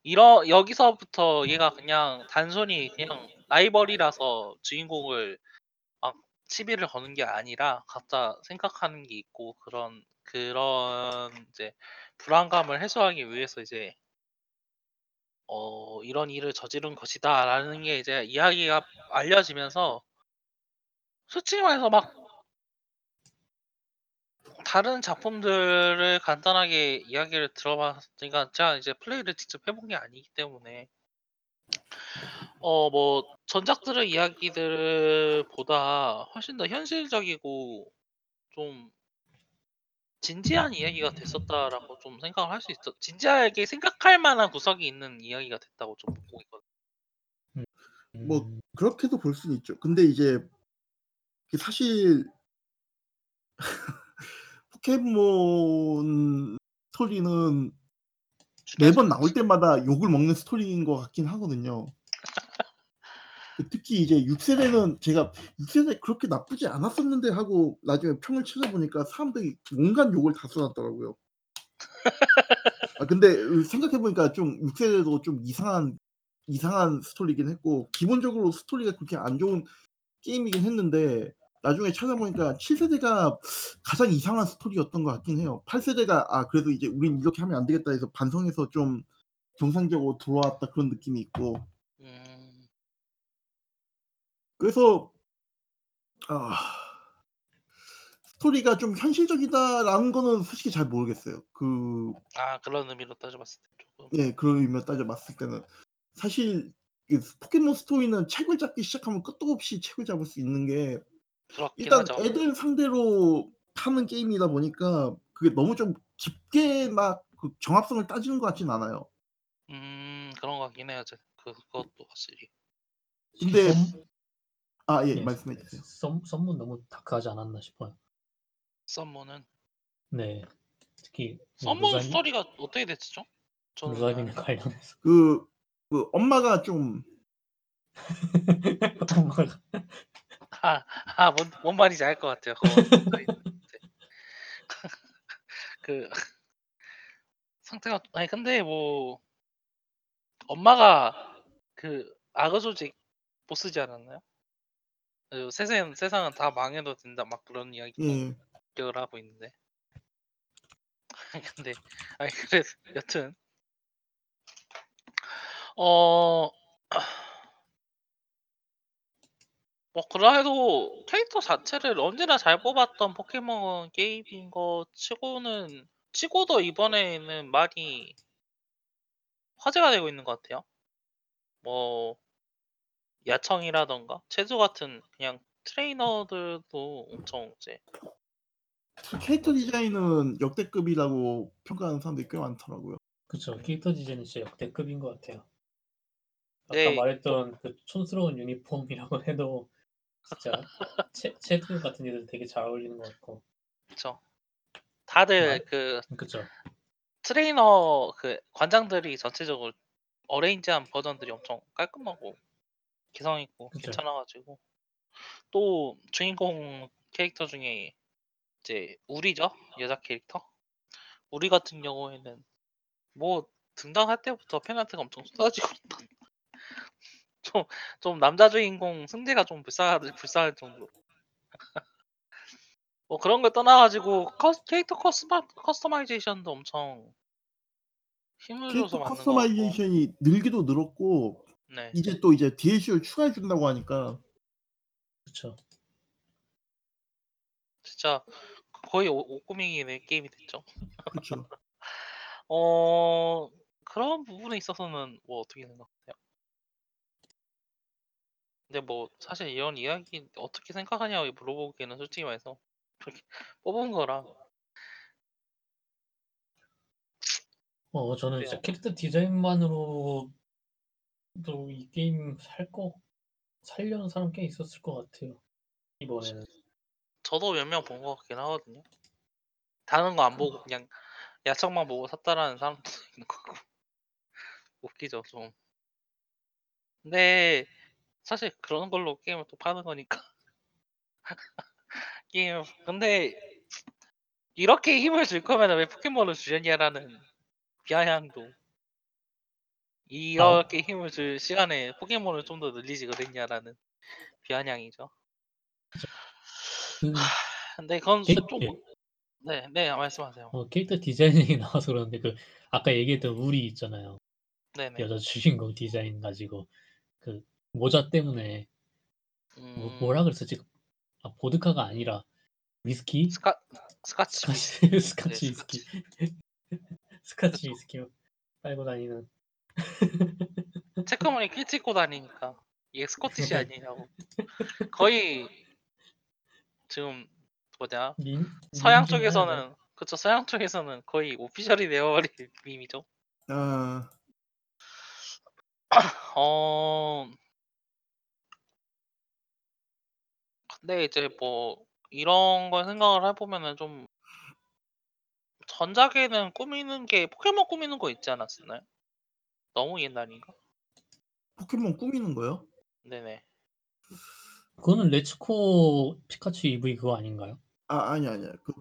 이러 여기서부터 얘가 그냥 단순히 그냥 라이벌이라서 주인공을 막 시비를 거는 게 아니라 각자 생각하는 게 있고 그런 그런 이제 불안감을 해소하기 위해서 이제 어 "이런 일을 저지른 것이다."라는 게 이제 이야기가 알려지면서 솔직히 말해서 막 다른 작품들을 간단하게 이야기를 들어봤으니까 제가 이제 플레이를 직접 해본 게 아니기 때문에 어 뭐 전작들의 이야기들보다 훨씬 더 현실적이고 좀 진지한 이야기가 됐었다라고 좀 생각을 할 수 있어 진지하게 생각할 만한 구석이 있는 이야기가 됐다고 좀 보고 있거든요. 뭐 음. 그렇게도 볼 수는 있죠. 근데 이제 그 사실 포켓몬 스토리는 매번 나올 때마다 욕을 먹는 스토리인 것 같긴 하거든요. 그 특히 이제 6 세대는 제가 6 세대 그렇게 나쁘지 않았었는데 하고 나중에 평을 찾아보니까 사람들이 온갖 욕을 다 쏟았더라고요. 아 근데 으 생각해 보니까 좀 6 세대도 좀 이상한 이상한 스토리긴 했고 기본적으로 스토리가 그렇게 안 좋은 게임이긴 했는데 나중에 찾아보니까 7 세대가 가장 이상한 스토리였던 것 같긴 해요. 8 세대가 '아 그래도 이제 우린 이렇게 하면 안 되겠다.' 해서 반성해서 좀 정상적으로 돌아왔다 그런 느낌이 있고 음. 그래서 아 스토리가 좀 현실적이다라는 거는 솔직히 잘 모르겠어요. 그 아 그런 의미로 따져봤을 때 조금 예 그런 의미로 따져 봤을 때는 사실 이 포켓몬 스토리는 책을 잡기 시작하면 끝도 없이 책을 잡을 수 있는 게 그렇긴 일단 하죠. 애들 상대로 하는 게임이다 보니까 그게 너무 좀 깊게 막 그 정합성을 따지는 것 같진 않아요. 음 그런 것 같긴 해요. 저그 그것도 확실히. 근데 썸 아 예 예. 말씀해 주세요. 썸 썸문 너무 다크하지 않았나 싶어요. 썸머는 네. 특히 그 썸머 루사님 스토리가 어떻게 됐죠? 저는 루사님 아 관련해서 그 그 엄마가 좀 엄마가 아아 뭔 뭔 말인지 알 것 같아요. 그거 네. 그 상태가 아니 근데 뭐 엄마가 그 악어 조직 보스지 않았나요? 그 세상 세상은 다 망해도 된다 막 그런 이야기 좀예 기억을 하고 있는데. 근데 아니 그래서 여튼 어 뭐 그래도 캐릭터 자체를 언제나 잘 뽑았던 포켓몬 게임인 것 치고는 치고도 이번에는 많이 화제가 되고 있는 것 같아요. 뭐 야청이라던가 채수 같은 그냥 트레이너들도 엄청 이제 캐릭터 디자인은 역대급이라고 평가하는 사람들이 꽤 많더라고요. 그쵸. 캐릭터 디자인은 진짜 역대급인 것 같아요. 아까 네. 말했던 그 촌스러운 유니폼이라고 해도 진짜 채 채드 같은 애들 되게 잘 어울리는 것 같고. 그쵸. 다들 그 그쵸. 트레이너 그 관장들이 전체적으로 arrange한 버전들이 엄청 깔끔하고 개성 있고 그쵸. 괜찮아가지고. 또 주인공 캐릭터 중에 이제 우리죠? 여자 캐릭터? 우리 같은 경우에는 뭐 등장할 때부터 fan art가 엄청 쏟아지고 좀, 좀 남자 주인공 승재가 좀 불쌍할, 불쌍할 정도. 뭐 그런 걸 떠나가지고 커- 캐릭터 customi-, customization도 엄청 힘을 줘서 캐릭터 만든 customization이 늘기도 늘었고 네. 이제 또 이제 DLC를 추가해 준다고 하니까 그쵸. 진짜 거의 오- 옷꾸미기의 게임이 됐죠. 그렇죠. 어 그런 부분에 있어서는 뭐 어떻게 생각하세요? 근데 뭐 사실 이런 이야기 어떻게 생각하냐고 물어보기에는 솔직히 말해서 그렇게 뽑은 거라 어 저는 진짜? 캐릭터 디자인만으로 도이 게임 살 거 살려는 사람 꽤 있었을 것 같아요. 이번에는. 저도 몇 명 본 것 같긴 하거든요. 다른 거 안 보고 그냥 야청만 보고 샀다라는 사람도 있는 거고 웃기죠 좀. 근데 사실 그런 걸로 게임을 또 파는 거니까 게임 근데 이렇게 힘을 줄 거면 왜 포켓몬을 주셨냐라는 비아냥도 이렇게 힘을 줄 시간에 포켓몬을 좀 더 늘리지 그랬냐라는 비아냥이죠. 그 근데 그건 캐릭터, 좀 네, 네 말씀하세요. 어, 캐릭터 디자인 얘기 나와서 그러는데 그 아까 얘기했던 우리 있잖아요. 네 네. 여자 주인공 디자인 가지고 그 모자 때문에 뭐, 음, 뭐라 그랬었지? 아, 보드카가 아니라 위스키? 스카 스카치 스카치 스카치 네, 위스키 스카치 위스키 빨고 다니는 체크무늬 킬트 입고 다니니까 이게 Scottish 아니냐고. 거의 지금 뭐냐 민 서양 하나죠. 쪽에서는 그쵸 서양 쪽에서는 거의 오피셜이 되어버린 밈이죠. 아 어 근데 이제 뭐 이런 걸 생각을 해보면은 좀 전작에는 꾸미는 게 포켓몬 꾸미는 거 있지 않았었나요? 너무 옛날인가? 포켓몬 꾸미는 거요? 네네. 그거는 레츠코 피카츄 EV 그거 아닌가요? 아 아니 아니야. 그,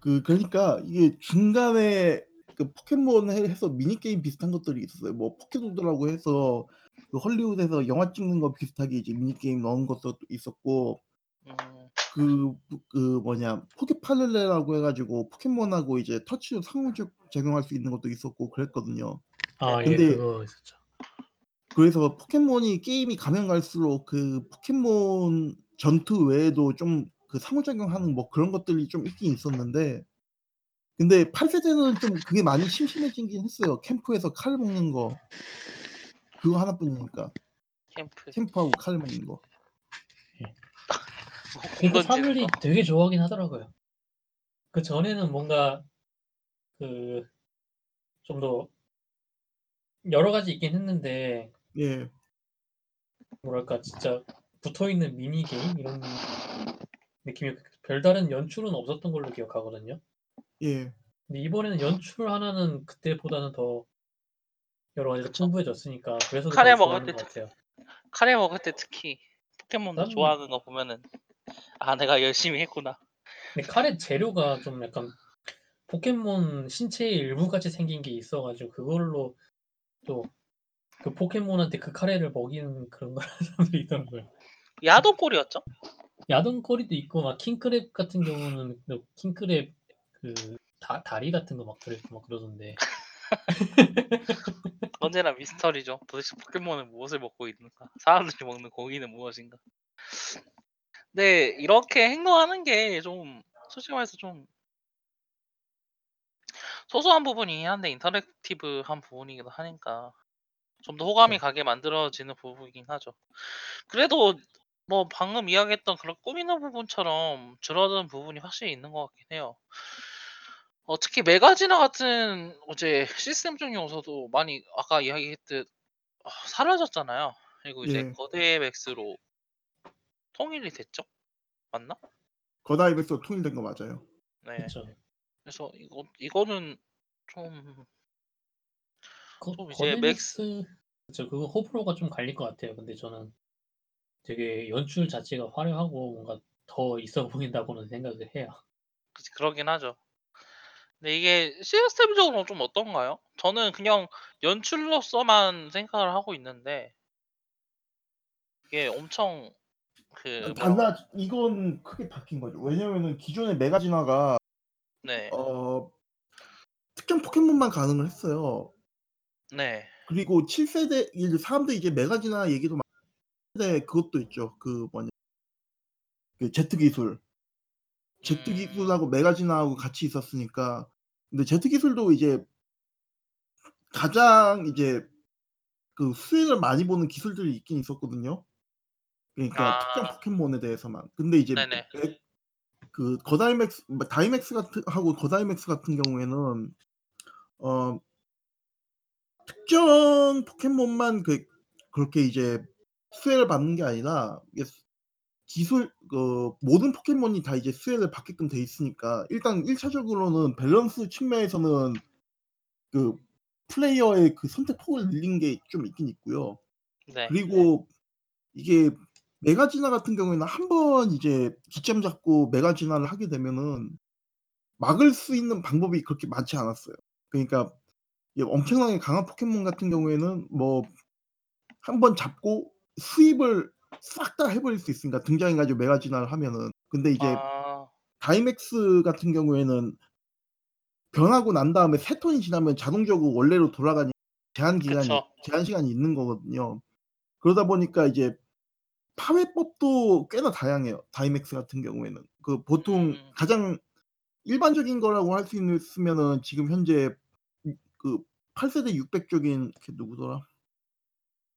그 그러니까 이게 중간에 그 포켓몬 해- 해서 미니 게임 비슷한 것들이 있었어요. 뭐 포켓몬이라고 해서 그 헐리우드에서 영화 찍는 거 비슷하게 이제 미니 게임 넣은 것도 있었고 음, 그, 그 뭐냐 포케파를레라고 해가지고 포켓몬하고 이제 터치로 상호작용할 수 있는 것도 있었고 그랬거든요. 아, 예, 근데- 그거 있었죠. 그래서 포켓몬이 게임이 가면 갈수록 그 포켓몬 전투 외에도 좀 그 상호작용하는 뭐 그런 것들이 좀 있긴 있었는데 근데 8세대는 좀 그게 많이 심심해지긴 했어요. 캠프에서 칼 먹는 거 그거 하나뿐이니까 캠프. 캠프하고 칼 먹는 거. 그거 던지는 사람들이 거. 되게 좋아하긴 하더라고요. 그 전에는 뭔가 그 좀 더 여러 가지 있긴 했는데 예, 뭐랄까 진짜 붙어 있는 미니 게임 이런 느낌이 별다른 연출은 없었던 걸로 기억하거든요. 예, 근데 이번에는 연출 하나는 그때보다는 더 여러 가지로 그쵸. 풍부해졌으니까 그래서 더 카레 좋아하는 먹을 것때 같아요. 카레 먹을 때 특히 포켓몬도 난- 좋아하는 거 보면은 아 내가 열심히 했구나. 근데 카레 재료가 좀 약간 포켓몬 신체의 일부 같이 생긴 게 있어가지고 그걸로 또 그 포켓몬한테 그 카레를 먹이는 그런 거라는 사람들이 있더라고요. 야도골이었죠? 야동거리도 있고 막 킹크랩 같은 경우는 그 킹크랩 그 다, 다리 같은 거 막 들어있고 막 그러던데 언제나 미스터리죠. 도대체 포켓몬은 무엇을 먹고 있는가? 사람들이 먹는 고기는 무엇인가? 근데 이렇게 행동하는 게 좀 솔직히 말해서 좀 소소한 부분이긴 한데 인터랙티브한 부분이기도 하니까 좀 더 호감이 네. 가게 만들어지는 부분이긴 하죠. 그래도 뭐 방금 이야기했던 그런 꾸미는 부분처럼 줄어든 부분이 확실히 있는 것 같긴 해요. 어, 특히 메가지나 같은 이제 시스템적 요소도 많이 아까 이야기했듯 어, 사라졌잖아요. 그리고 이제 예. 거다이맥스로 통일이 됐죠? 맞나? 거다이맥스로 통일된 거 맞아요. 네. 그렇죠. 그래서 이거 이거는 좀 거, 좀 이제 맥스 그쵸 그거 호불호가 좀 갈릴 것 같아요. 근데 저는 되게 연출 자체가 화려하고 뭔가 더 있어 보인다고는 생각을 해요. 그치, 그러긴 하죠. 근데 이게 시스템적으로 좀 어떤가요? 저는 그냥 연출로서만 생각을 하고 있는데 이게 엄청 그 뭐라고 달라 이건 크게 바뀐 거죠. 왜냐면은 기존의 메가지나가 네. 어 특정 포켓몬만 가능을 했어요. 네. 그리고 7세대 이제 사람들이 이제 메가지나 얘기도 많 근데 그것도 있죠. 그 뭐냐 그 제트 기술. 제트 음. 기술하고 메가지나하고 같이 있었으니까 근데 제트 기술도 이제 가장 이제 그 수혜를 많이 보는 기술들이 있긴 있었거든요. 그러니까 특정 아. 포켓몬에 대해서만. 근데 이제 네네. 맥그 거다이맥스 뭐 다이맥스 같은 하고 거다이맥스 같은 경우에는 어 특정 포켓몬만 그 그렇게 이제 수혜를 받는 게 아니라 기술 그 모든 포켓몬이 다 이제 수혜를 받게끔 돼 있으니까 일단 1 차적으로는 밸런스 측면에서는 그 플레이어의 그 선택 폭을 늘린 게 좀 있긴 있고요. 네. 그리고 이게 메가지나 같은 경우에는 한번 이제 기점 잡고 메가지나를 하게 되면은 막을 수 있는 방법이 그렇게 많지 않았어요. 그러니까 이 엄청나게 강한 포켓몬 같은 경우에는 뭐한번 잡고 수입을 싹 다 해 버릴 수 있으니까 등장해 가지고 메가지나를 하면은. 근데 이제 아. 다이맥스 같은 경우에는 변하고 난 다음에 3 턴이 지나면 자동적으로 원래로 돌아가니 제한 기간이 그쵸. 제한 시간이 있는 거거든요. 그러다 보니까 이제 파훼법도 꽤나 다양해요. 다이맥스 같은 경우에는. 그 보통 음. 가장 일반적인 거라고 할 수 있으면은 지금 현재 음그8 세대 600족인 걔 누구더라?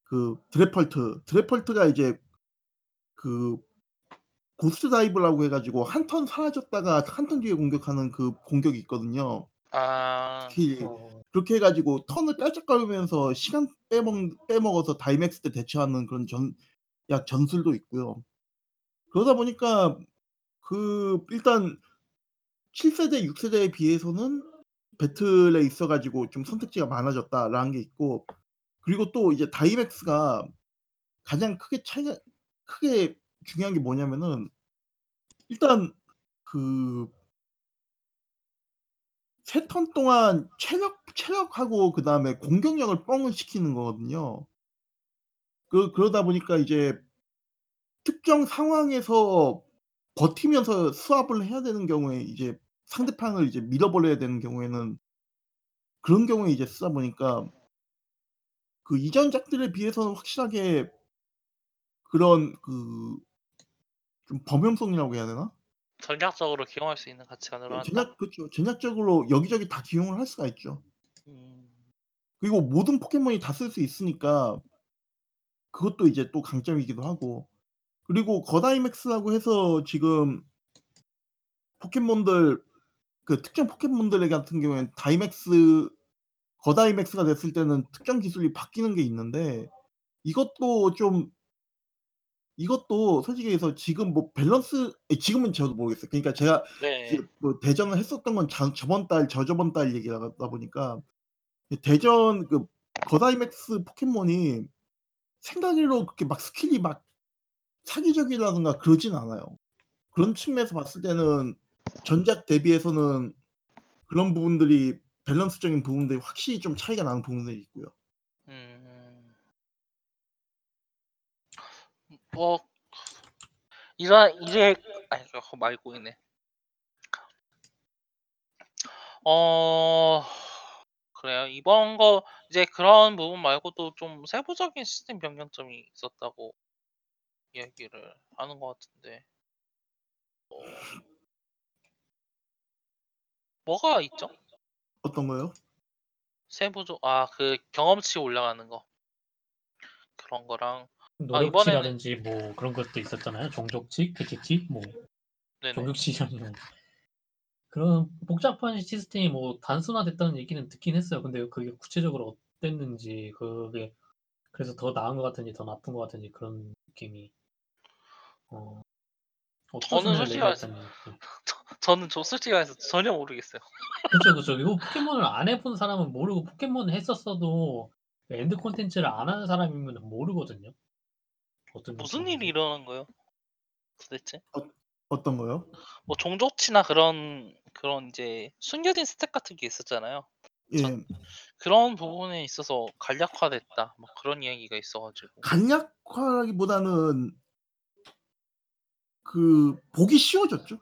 그 드래펄트. 드래펄트가 이제 그 고스트 다이브라고 해 가지고 1턴 사라졌다가 1턴 뒤에 공격하는 그 공격이 있거든요. 아. 특히 어. 그렇게 해 가지고 턴을 깔짝거리면서 시간 빼먹 빼먹어서 다이맥스 때 대처하는 그런 전 약 전술도 있고요. 그러다 보니까 그 일단 7 세대 6 세대에 비해서는 battle에 있어 가지고 좀 선택지가 많아졌다라는 게 있고 그리고 또 이제 다이맥스가 가장 크게 차이가 크게 중요한 게 뭐냐면은 일단 그3턴 동안 체력 체력하고 그다음에 공격력을 뻥을 시키는 거거든요. 그 그러다 보니까 이제 특정 상황에서 버티면서 수합을 해야 되는 경우에 이제 상대방을 이제 밀어버려야 되는 경우에는 그런 경우에 이제 쓰다 보니까 그 이전작들에 비해서는 확실하게 그런 그 좀 범용성이라고 해야 되나? 전략적으로 기용할 수 있는 가치가 네 늘어났다. 전략 그쵸. 전략적으로 여기저기 다 기용을 할 수가 있죠. 음. 그리고 모든 포켓몬이 다 쓸 수 있으니까 그것도 이제 또 강점이기도 하고 그리고 거다이맥스라고 해서 지금 포켓몬들 그 특정 포켓몬들 같은 경우에는 다이맥스 거다이맥스가 됐을 때는 특정 기술이 바뀌는 게 있는데 이것도 좀 이것도 솔직히 얘기해서 지금 뭐 밸런스 예 지금은 저도 모르겠어요. 그러니까 제가 네. 뭐 대전을 했었던 건자 저번 달 저저번 달 얘기다 보니까 이 대전 그 거다이맥스 포켓몬이 생각외로 그렇게 막 스킬이 막 사기적이라든가 그러진 않아요. 그런 측면에서 봤을 때는 전작 대비해서는 그런 부분들이 밸런스적인 부분들이 확실히 좀 차이가 나는 부분들이 있고요. 음. 뭐 이런 이제 그거 말고 있네. 어 그래요. 이번 거 이제 그런 부분 말고도 좀 세부적인 시스템 변경점이 있었다고 이야기를 하는 것 같은데. 어. 뭐가 있죠? 어떤 거요? 세부적 아그 경험치 올라가는 거. 그런 거랑 아 이번에는 노력치라든지 뭐 그런 것도 있었잖아요. 종족치, 개체치 뭐 네네. 종족치라니 뭐 그런 복잡한 시스템이 뭐 단순화됐다는 얘기는 듣긴 했어요. 근데 그게 구체적으로 어땠는지 그게 그래서 더 나은 것 같은지 더 나쁜 것 같은지 그런 느낌이 어 저는? 솔직히 말해서. 저 저는 저 솔직히 말해서 전혀 모르겠어요. 그쵸, 그쵸. 이거 포켓몬을 안 해본 사람은 모르고 포켓몬 했었어도 end 콘텐츠를 안 하는 사람이면 모르거든요. 어떤 무슨 느낌인지. 일이 일어난 거예요? 도대체? 어떤 거요? 뭐 종족치나 그런 그런 이제 숨겨진 stat 같은 게 있었잖아요. 예. 전 그런 부분에 있어서 간략화됐다. 막 그런 이야기가 있어가지고. 간략화라기보다는 그 보기 쉬워졌죠.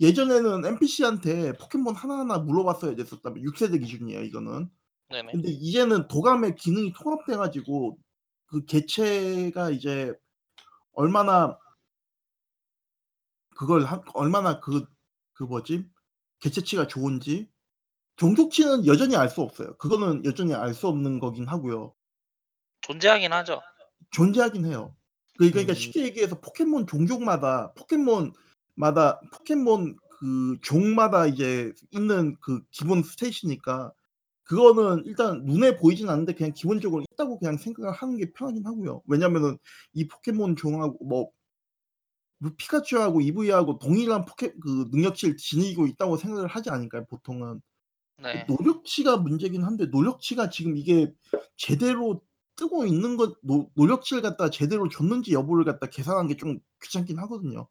예전에는 NPC한테 포켓몬 하나하나 물어봤어야 됐었다면 6세대 기준이에요, 이거는. 네네. 근데 이제는 도감의 기능이 통합돼 가지고 그 개체가 이제 얼마나 그걸 한 얼마나 그 그 뭐지? 개체치가 좋은지 종족치는 여전히 알 수 없어요. 그거는 여전히 알 수 없는 거긴 하고요. 존재하긴 하죠. 존재하긴 해요. 그 그러니까 음. 쉽게 얘기해서 포켓몬 종족마다 포켓몬마다 포켓몬 그 종마다 이제 있는 그 기본 스탯이니까 그거는 일단 눈에 보이진 않는데 그냥 기본적으로 있다고 그냥 생각을 하는 게 편하긴 하고요. 왜냐면은 이 포켓몬 종하고 뭐뭐 피카츄하고 이브이하고 동일한 포켓 그 능력치를 지니고 있다고 생각을 하지 않을까요, 보통은. 네. 노력치가 문제긴 한데 노력치가 지금 이게 제대로 뜨고 있는 것 노 노력치를 갖다가 제대로 줬는지 여부를 갖다 계산하는 게좀 귀찮긴 하거든요.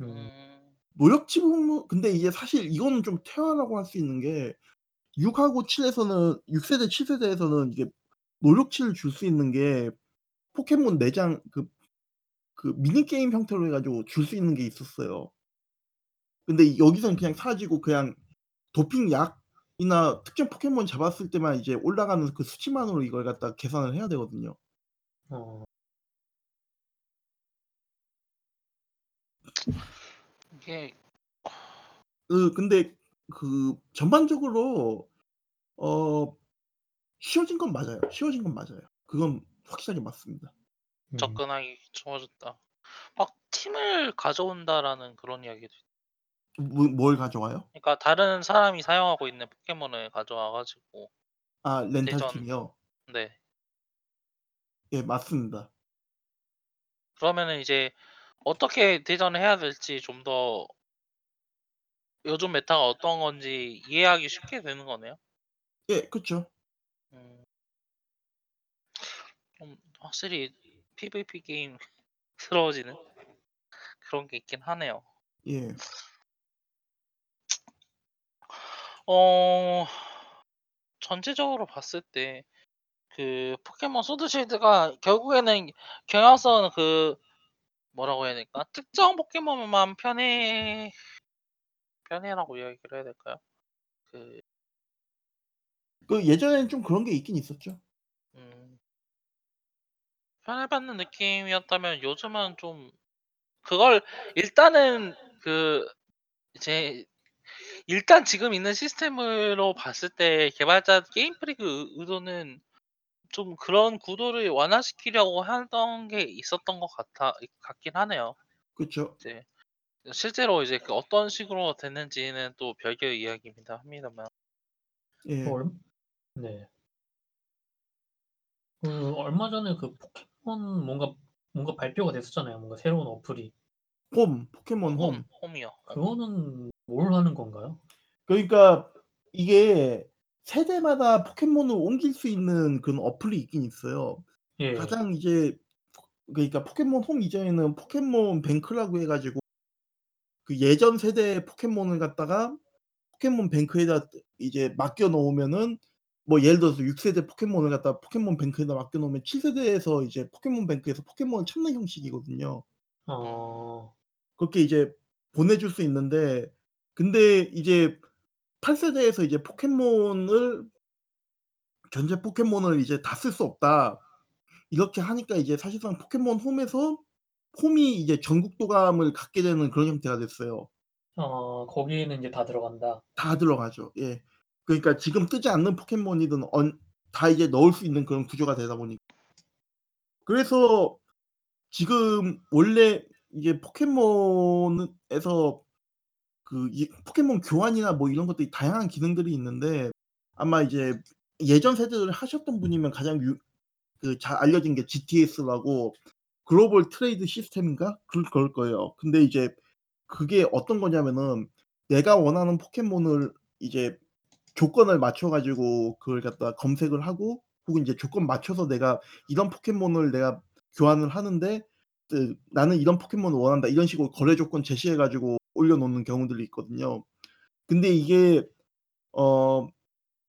음. 음. 노력치 부분 근데 이게 사실 이거는 좀 퇴화라고 할 수 있는 게 6하고 7에서는 6세대, 7세대에서는 이게 노력치를 줄 수 있는 게 포켓몬 내장 그 그 미니게임 형태로 해 가지고 줄 수 있는 게 있었어요. 근데 여기서는 그냥 사라지고 그냥 도핑 약이나 특정 포켓몬 잡았을 때만 이제 올라가는 그 수치만으로 이걸 갖다가 계산을 해야 되거든요. 어. 이게 그 근데 그 전반적으로 어 쉬워진 건 맞아요. 쉬워진 건 맞아요. 그건 확실하게 맞습니다. 음. 접근하기 좋아졌다. 막 팀을 가져온다라는 그런 이야기도 있 뭐 뭘 가져와요? 그러니까 다른 사람이 사용하고 있는 포켓몬을 가져와 가지고 아 렌탈 대전 팀이요? 네. 예 맞습니다. 그러면은 이제 어떻게 대전을 해야 될지 좀 더 요즘 meta가 어떤 건지 이해하기 쉽게 되는 거네요. 예 그쵸. 음. 좀 확실히 PVP 게임스러워지는 그런 게 있긴 하네요. 예. 어 전체적으로 봤을 때 그 포켓몬 소드 실드가 결국에는 경향성은 그 뭐라고 해야 될까? 특정 포켓몬만 편해 편해라고 이야기를 해야 될까요? 그 그 예전에는 좀 그런 게 있긴 있었죠. 음. 편해받는 느낌이었다면 요즘은 좀 그걸 일단은 그 이제 일단 지금 있는 시스템으로 봤을 때 개발자 게임 프리그 의 의도는 좀 그런 구도를 완화시키려고 하던 게 있었던 것 같아 같긴 하네요. 그쵸. 이제 실제로 이제 그 어떤 식으로 됐는지는 또 별개의 이야기입니다 합니다만. 예. 얼 네. 그 얼마 전에 그 포켓몬 뭔가 뭔가 발표가 됐었잖아요. 뭔가 새로운 어플이. 홈, 포켓몬 홈. 홈, 홈이요. 홈. 그거는 뭘 하는 건가요? 그러니까 이게 세대마다 포켓몬을 옮길 수 있는 그런 어플이 있긴 있어요. 예. 가장 이제 그러니까 포켓몬 홈 이전에는 포켓몬 뱅크라고 해 가지고 그 예전 세대의 포켓몬을 갖다가 포켓몬 뱅크에다 이제 맡겨 놓으면은 뭐 예를 들어서 6세대 포켓몬을 갖다가 포켓몬 뱅크에다 맡겨 놓으면 7세대에서 이제 포켓몬 뱅크에서 포켓몬을 찾는 형식이거든요. 어. 그렇게 이제 보내줄 수 있는데 근데 이제 8세대에서 이제 포켓몬을 "전체 포켓몬을 이제 다 쓸 수 없다." 이렇게 하니까 이제 사실상 포켓몬 홈에서 홈이 이제 전국 도감을 갖게 되는 그런 형태가 됐어요. 어 거기에는 이제 다 들어간다. 다 들어가죠. 예. 그러니까 지금 뜨지 않는 포켓몬이든 언 다 이제 넣을 수 있는 그런 구조가 되다 보니 그래서 지금 원래 이게 포켓몬에서 그이 포켓몬 교환이나 뭐 이런 것들이 다양한 기능들이 있는데 아마 이제 예전 세대를 하셨던 분이면 가장 유 그 잘 알려진 게 GTS라고 Global Trade System인가? 그 그럴 거예요. 근데 이제 그게 어떤 거냐면은 내가 원하는 포켓몬을 이제 조건을 맞춰 가지고 그걸 갖다가 검색을 하고 혹은 이제 조건 맞춰서 내가 이런 포켓몬을 내가 교환을 하는데 그 "나는 이런 포켓몬을 원한다." 이런 식으로 거래 조건 제시해 가지고 올려 놓는 경우들이 있거든요. 근데 이게 어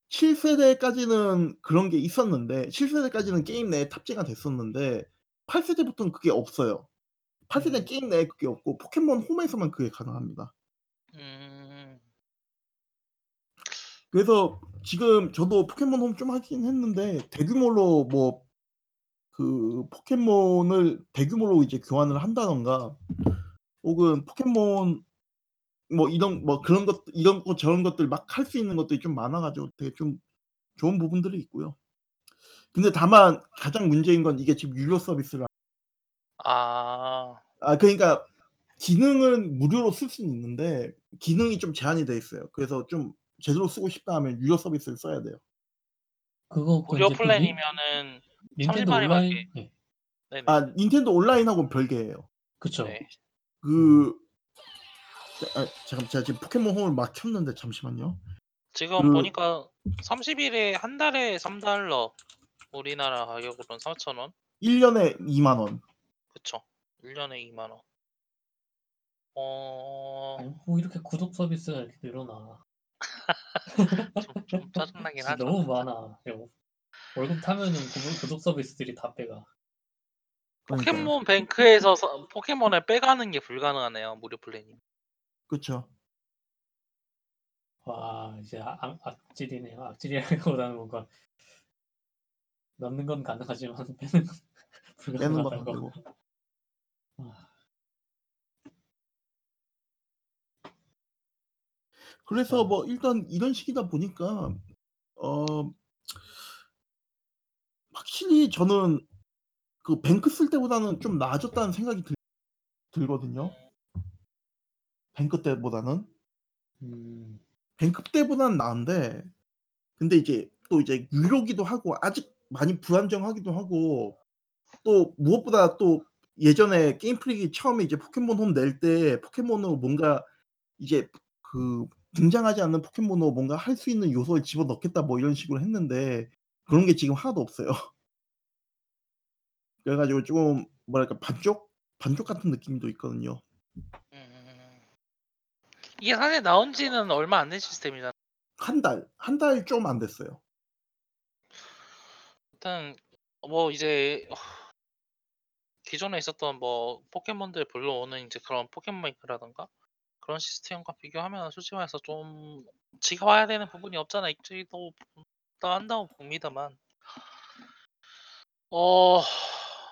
7 세대까지는 그런 게 있었는데 7 세대까지는 게임 내에 탑재가 됐었는데 8 세대부터는 그게 없어요. 8 세대는 음. 게임 내에 그게 없고 포켓몬 홈에서만 그게 가능합니다. 음. 그래서 지금 저도 포켓몬 홈 좀 하긴 했는데 대규모로 뭐 그 포켓몬을 대규모로 이제 교환을 한다든가 혹은 포켓몬 뭐 이런 뭐 그런 것 이런 것 저런 것들 막 할 수 있는 것들이 좀 많아 가지고 되게 좀 좋은 부분들이 있고요. 근데 다만 가장 문제인 건 이게 지금 유료 서비스라 아. 아 그러니까 기능은 무료로 쓸 수는 있는데 기능이 좀 제한이 돼 있어요. 그래서 좀 제대로 쓰고 싶다 하면 유료 서비스를 써야 돼요. 그거 그 무료 플랜이면은 닌텐도 30 온라인 알리밖에 예. 네네. 아 닌텐도 온라인하고는 별개예요. 그쵸. 네. 그자아 잠깐 제가 지금 포켓몬 홈을 막 켰는데 잠시만요. 지금 그 보니까 30 일에 한 달에 $3 우리나라 가격으로는 4,000원. 1 년에 20,000 원. 그쵸. 1 년에 20,000 원. 어. 아니 뭐 이렇게 구독 서비스가 이렇게 늘어나. 좀 좀 짜증나긴 진짜 하죠. 너무 많아. 요 월급 타면은 구독 구독 서비스들이 다 빼가. 그러니까요. 포켓몬 뱅크에서 서 포켓몬을 빼가는 게 불가능하네요, 무료 플랜이. 그쵸. 와 이제 악악 악질이네요. 악질이라기보다는 뭔가 넣는 건 가능하지만 빼는 건 빼는 건안 불가능하다고. 되고. 아. 그래서 아. 뭐 일단 이런 식이다 보니까 어 확실히 저는 그 뱅크 쓸 때보다는 좀 나아졌다는 생각이 들 들거든요. 뱅크 때보다는. 음. 뱅크 때보다는 나은데 근데 이제 또 이제 유료기도 하고 아직 많이 불안정하기도 하고 또 무엇보다 또 예전에 게임 프릭이 처음에 이제 포켓몬 홈 낼 때 포켓몬으로 뭔가 이제 그 등장하지 않는 포켓몬으로 뭔가 할 수 있는 요소를 집어넣겠다 뭐 이런 식으로 했는데 그런 게 지금 하나도 없어요. 그래 가지고 좀 뭐랄까 반쪽? 반쪽 같은 느낌도 있거든요. 음. 이게 사실 나온 지는 얼마 안 된 시스템이잖아. 1 달, 1달좀 안 됐어요. 일단 뭐 이제 기존에 있었던 뭐 포켓몬들 불러오는 인제 그런 포켓몬뱅크라든가 그런 시스템과 비교하면 솔직히 말해서 좀 지켜봐야 되는 부분이 않아 있기도 한다고 봅니다만 어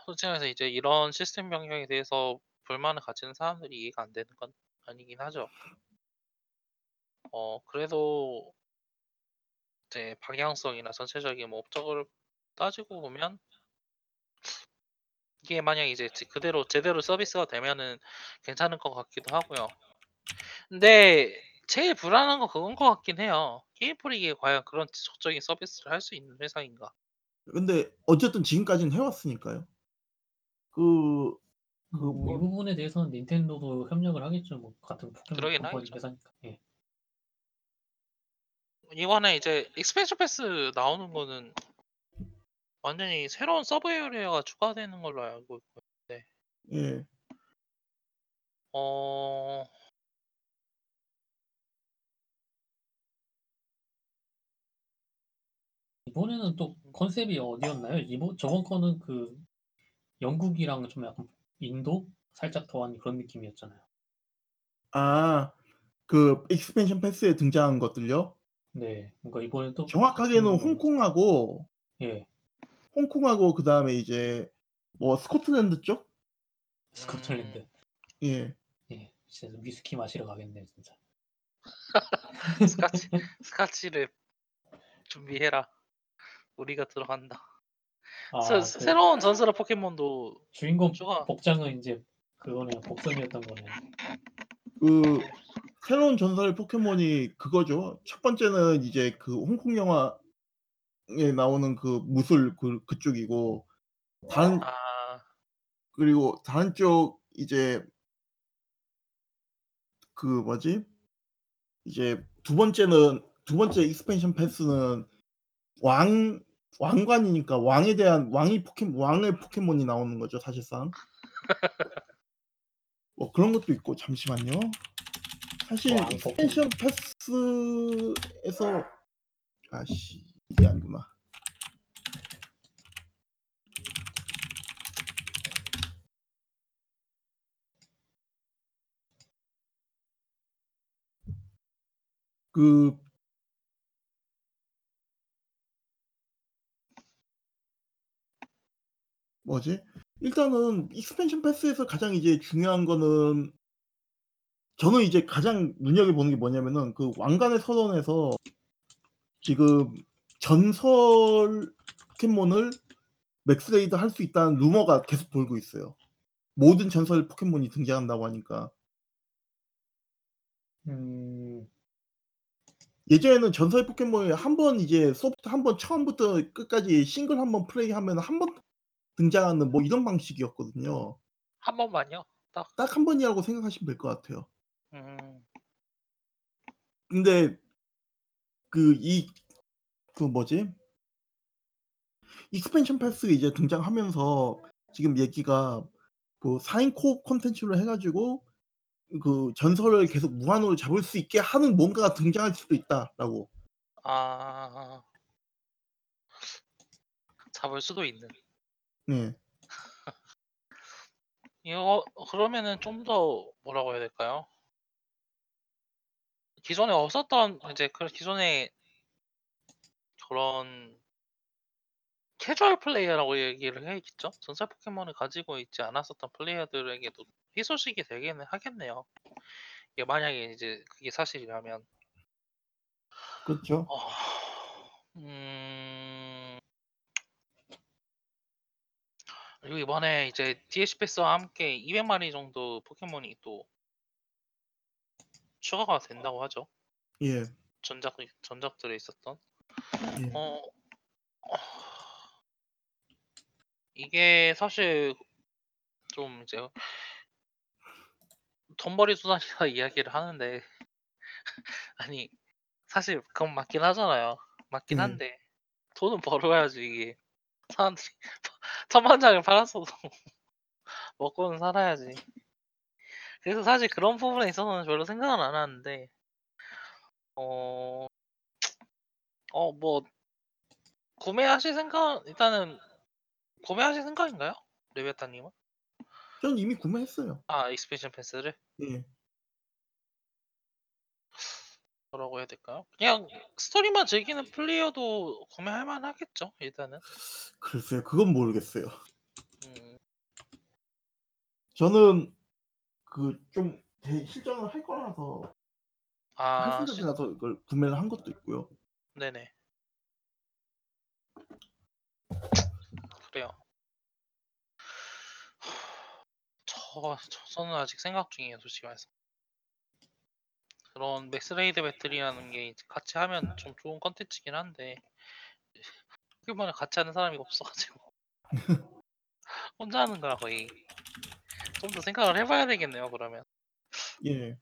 솔직히 말해서 이제 이런 시스템 변경에 대해서 불만을 가지는 사람들이 이해가 안 되는 건 아니긴 하죠. 어 그래도 이제 방향성이나 전체적인 뭐 업적을 따지고 보면 이게 만약에 이제 제 그대로 제대로 서비스가 되면은 괜찮을 것 같기도 하고요. 근데 제일 불안한 건 그건 것 같긴 해요. 게임 프릭이 과연 그런 지속적인 서비스를 할 수 있는 회사인가? 근데 어쨌든 지금까지는 해 왔으니까요. 그그뭐이뭐 부분에 대해서는 닌텐도도 협력을 하겠죠. 뭐 같은 포켓몬 그러긴 company 하겠죠. 회사니까. 예. 이번에 이제 Expansion Pass 나오는 거는 완전히 새로운 sub area가 추가되는 걸로 알고 있는데 예. 어 이번에는 또 컨셉이 어디였나요? 이번 저번 거는 그 영국이랑 좀 약간 인도 살짝 더한 그런 느낌이었잖아요. 아 그 Expansion Pass에 등장한 것들요? 네. 뭔가 이번엔 또 정확하게는 홍콩하고 예. 홍콩하고 그 다음에 이제 뭐 스코틀랜드 쪽? 스코틀랜드. 음. 예. 예. 진짜 위스키 마시러 가겠네 진짜. 스카치 스카치를 준비해라. 우리가 들어간다. 새아새 그 새로운 전설의 포켓몬도 주인공 추가 복장은 인제 그거네요. 복선이었던 거네요. 그 새로운 전설의 포켓몬이 그거죠. 첫 번째는 이제 그 홍콩 영화에 나오는 그 무술 그 그쪽이고 다른 아. 그리고 다른 쪽 이제 그 뭐지? 이제 두 번째는 두 번째 Expansion Pass는 왕 왕관이니까 왕에 대한 왕이 포켓 왕의 포켓몬이 나오는 거죠 사실상. 뭐 그런 것도 있고 잠시만요. 사실 왕 Expansion Pass에서 아씨 이게 아니구나. 그 뭐지? 일단은 Expansion Pass에서 가장 이제 중요한 거는 저는 이제 가장 눈여겨보는 게 뭐냐면은 그 왕관의 설원에서 지금 전설 포켓몬을 Max Raid 할 수 있다는 루머가 계속 돌고 있어요. 모든 전설 포켓몬이 등장한다고 하니까. 음. 예전에는 전설 포켓몬이 한 번 이제 소프트 한 번 처음부터 끝까지 싱글 한 번 플레이하면 한 번 등장하는 뭐 이런 방식이었거든요. 한 번만요. 딱. 딱 한 번이라고 생각하시면 될 것 같아요. 음. 근데 그 이 그 뭐지? Expansion Pass가 이제 등장하면서 지금 얘기가 그 4인 코업 콘텐츠로 해 가지고 그 전설을 계속 무한으로 잡을 수 있게 하는 뭔가가 등장할 수도 있다라고. 아. 잡을 수도 있는. 네. 이거 그러면은 좀 더 뭐라고 해야 될까요? 기존에 없었던 이제 그 기존에 그런 캐주얼 플레이어라고 얘기를 해야겠죠? 전설 포켓몬을 가지고 있지 않았었던 플레이어들에게도 희소식이 되기는 하겠네요. 이게 만약에 이제 그게 사실이라면. 그렇죠. 어, 음. 그리고 이번에 이제 DLC 패스와 함께 200마리 정도 포켓몬이 또 추가가 된다고 하죠. 예. 전작 전작들에 있었던. 예. 어. 이게 사실 좀 이제 돈벌이 수단이라 이야기를 하는데 아니 사실 그건 맞긴 하잖아요. 맞긴 네. 한데 돈은 벌어야지 이게 사람들이 천만 장을 팔았어도 먹고는 살아야지. 그래서 사실 그런 부분에 있어서는 별로 생각은 안 하는데 어, 어, 뭐 구매하실 생각 일단은 구매하실 생각인가요? 레베타님은? 전 이미 구매했어요. 아 Expansion Pass를 예. 뭐라고 해야 될까요? 그냥 스토리만 즐기는 플레이어도 구매할 만하겠죠 일단은. 글쎄요. 그건 모르겠어요. 음, 저는 그 좀 실전을 할 거라서 할아 시- 생각이라서 이걸 구매를 한 것도 있고요. 네네. 그래요. 저, 저 저는 아직 생각 중이에요 솔직히 말해서. 그런 Max Raid Battle이라는 게 이제 같이 하면 좀 좋은 컨텐츠긴 한데 포켓몬을 같이 하는 사람이 없어가지고 혼자 하는 거라 거의 좀 더 생각을 해봐야 되겠네요 그러면. 예.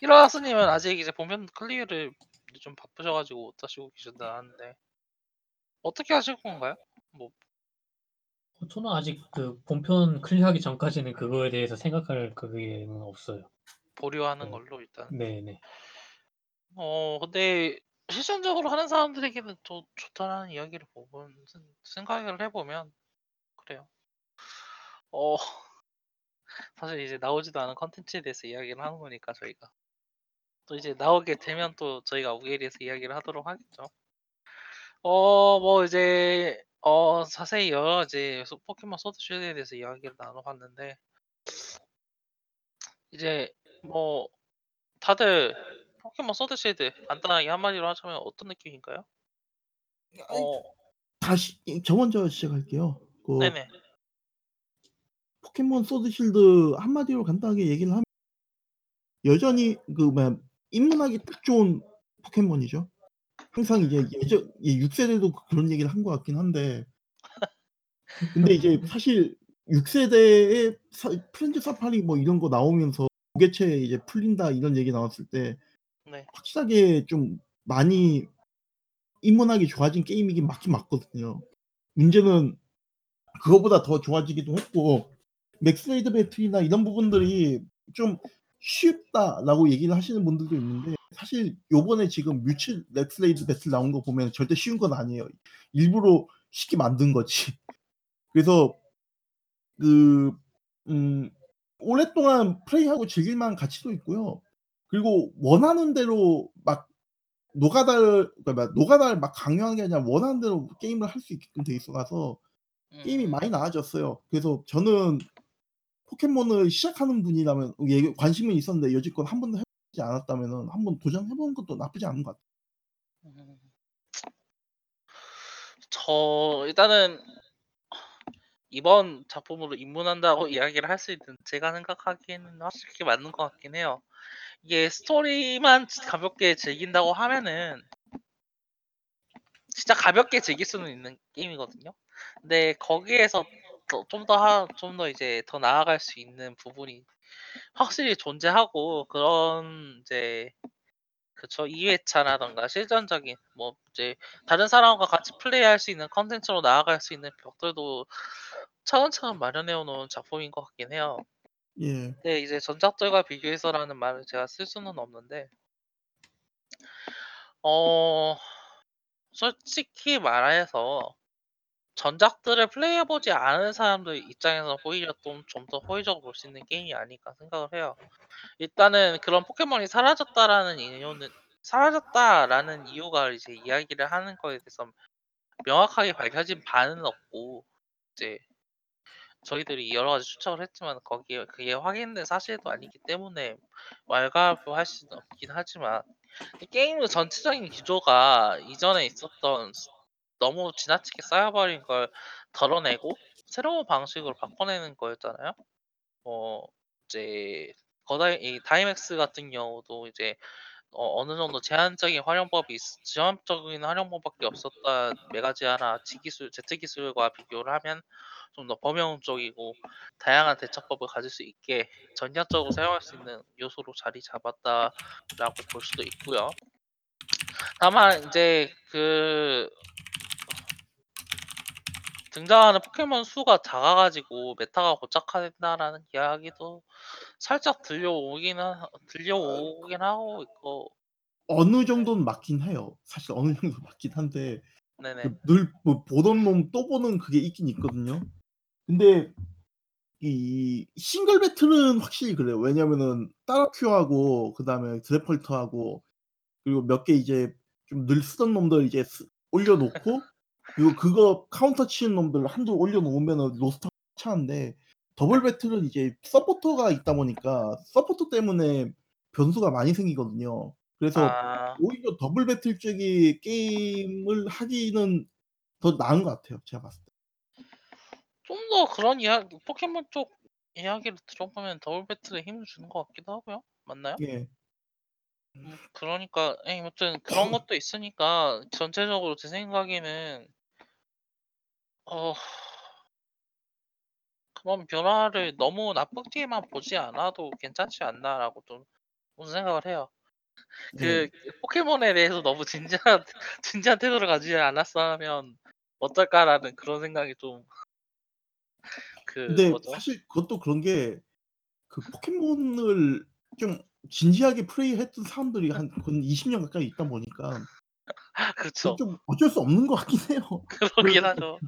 히라스님은 아직 이제 본편 클리어를 좀 바쁘셔가지고 못 하시고 계신다 하는데 어떻게 하실 건가요? 뭐 어, 저는 아직 그 본편 클리어하기 전까지는 그거에 대해서 생각할 그게는 없어요. 보류하는 네. 걸로 일단. 네네. 어 근데 실전적으로 하는 사람들에게는 또 좋다라는 이야기를 보면 생- 생각을 해보면 그래요. 어 사실 이제 나오지도 않은 컨텐츠에 대해서 이야기를 하는 거니까 저희가 또 이제 나오게 되면 또 저희가 우기에 대해서 이야기를 하도록 하겠죠. 어 뭐 이제 어 자세히 여러 이제 소- 포켓몬 소드 쉴드에 대해서 이야기를 나눠봤는데 이제 뭐 다들 포켓몬 소드쉴드 간단하게 한마디로 하자면 어떤 느낌인가요? 어 다시 저 먼저 시작할게요. 그 네네 포켓몬 소드 실드 한마디로 간단하게 얘기를 하면 여전히 그 뭐야 입문하기 딱 좋은 포켓몬이죠. 항상 이제 예전 예 6세대도 그런 얘기를 한 것 같긴 한데 근데 이제 사실 6세대에 사 Friends Safari 뭐 이런 거 나오면서 " 무개체 이제 풀린다." 이런 얘기 나왔을 때 네. 확실하게 좀 많이 입문하기 좋아진 게임이긴 맞긴 맞거든요. 문제는 그거보다 더 좋아지기도 했고 Max Raid Battle이나 이런 부분들이 좀 쉽다라고 얘기를 하시는 분들도 있는데 사실 요번에 지금 뮤츠 Max Raid Battle 나온 거 보면 절대 쉬운 건 아니에요. 일부러 쉽게 만든 거지. 그래서 그 음 오랫동안 플레이하고 즐길 만한 가치도 있고요. 그리고 원하는 대로 막 노가다를 그러니까 막 노가다를 막 강요하는 게 아니라 원하는 대로 게임을 할 수 있게끔 돼 있어 가서 게임이 음. 많이 나아졌어요. 그래서 저는 포켓몬을 시작하는 분이라면 예 관심은 있었는데 여지껏 한 번도 해 보지 않았다면은 한번 도전해 보는 것도 나쁘지 않은 것 같아요. 음. 저 일단은 이번 작품으로 입문한다고 이야기를 할 수 있는 제가 생각하기에는 확실히 맞는 것 같긴 해요. 이게 스토리만 가볍게 즐긴다고 하면은 진짜 가볍게 즐길 수는 있는 게임이거든요. 근데 거기에서 좀더하좀더 이제 더 나아갈 수 있는 부분이 확실히 존재하고 그런 이제 그쵸. 2회차라든가 실전적인 뭐 이제 다른 사람과 같이 플레이할 수 있는 콘텐츠로 나아갈 수 있는 벽들도 차근차근 마련해 놓은 작품인 것 같긴 해요. 예. 근데 이제 전작들과 비교해서라는 말을 제가 쓸 수는 없는데 어 솔직히 말해서 전작들을 플레이해 보지 않은 사람들 입장에서 오히려 좀좀더 호의적으로 볼 수 있는 게임이 아닐까 생각을 해요. 일단은 그런 포켓몬이 사라졌다라는 이유는 사라졌다라는 이유가 이제 이야기를 하는 거에 대해서 명확하게 밝혀진 바는 없고 이제 저희들이 여러 가지 추측을 했지만 거기에 그게 확인된 사실도 아니기 때문에 왈가왈부할 수는 없긴 하지만 이 게임의 전체적인 기조가 이전에 있었던 스 너무 지나치게 쌓여버린 걸 덜어내고 새로운 방식으로 바꿔내는 거였잖아요. 어 이제 거다이 이 다이맥스 같은 경우도 이제 어 어느 정도 제한적인 활용법이 있 제한적인 활용법밖에 없었던 메가지아나 G 기술 Z 기술과 비교를 하면 좀 더 범용적이고 다양한 대처법을 가질 수 있게 전략적으로 사용할 수 있는 요소로 자리 잡았다라고 볼 수도 있고요. 다만 인제 그 등장하는 포켓몬 수가 작아 가지고 meta가 고착화된다라는 이야기도 살짝 들려오기는 하 들려오긴 하고 있고 어느 정도는 맞긴 해요. 사실 어느 정도 맞긴 한데. 그 늘뭐 보던 놈 또 보는 그게 있긴 있거든요. 근데 이 single battle은 확실히 그래요. 왜냐면은 따라큐하고 그다음에 드래펄트하고 그리고 몇 개 이제 좀 늘 쓰던 놈들 이제 쓰 올려 놓고 그리고 그거 카운터 치는 놈들 한두 올려 놓으면은 로스터 차는데 더블 배틀은 이제 서포터가 있다 보니까 서포터 때문에 변수가 많이 생기거든요. 그래서 아. 오히려 더블 배틀 쪽이 게임을 하기는 더 나은 것 같아요, 제가 봤을 때. 좀 더 그런 이야기 포켓몬 쪽 이야기를 들어보면 더블 배틀에 힘을 주는 것 같기도 하고요. 맞나요? 예. 음 그러니까 예 아무튼 그런 것도 있으니까 전체적으로 제 생각에는 어 그런 변화를 너무 나쁘게만 보지 않아도 괜찮지 않나라고 좀 생각을 해요. 네. 그 포켓몬에 대해서 너무 진지한 진지한 태도를 가지지 않았으면 어떨까라는 그런 생각이 좀 그 근데 뭐죠? 사실 그것도 그런 게 그 포켓몬을 좀 진지하게 플레이했던 사람들이 한 근 20년 가까이 있다 보니까. 그건 좀 어쩔 수 없는 것 같긴 해요. 그러긴 하죠.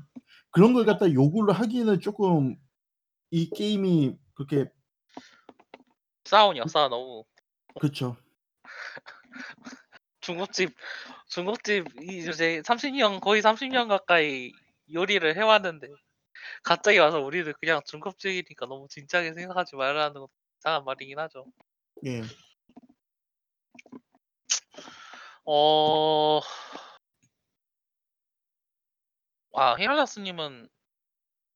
그런 걸 갖다 요구를 하기에는 쪼끔 이 게임이 그렇게 싸운 역사가 너무 그쵸. 중국집 중국집 이 이제 30년 거의 30년 가까이 요리를 해 왔는데 갑자기 와서 우리를 그냥 중국집이니까 너무 진지하게 생각하지 말라는 것도 이상한 말이긴 하죠. 예. 어 아 히랄라스 님은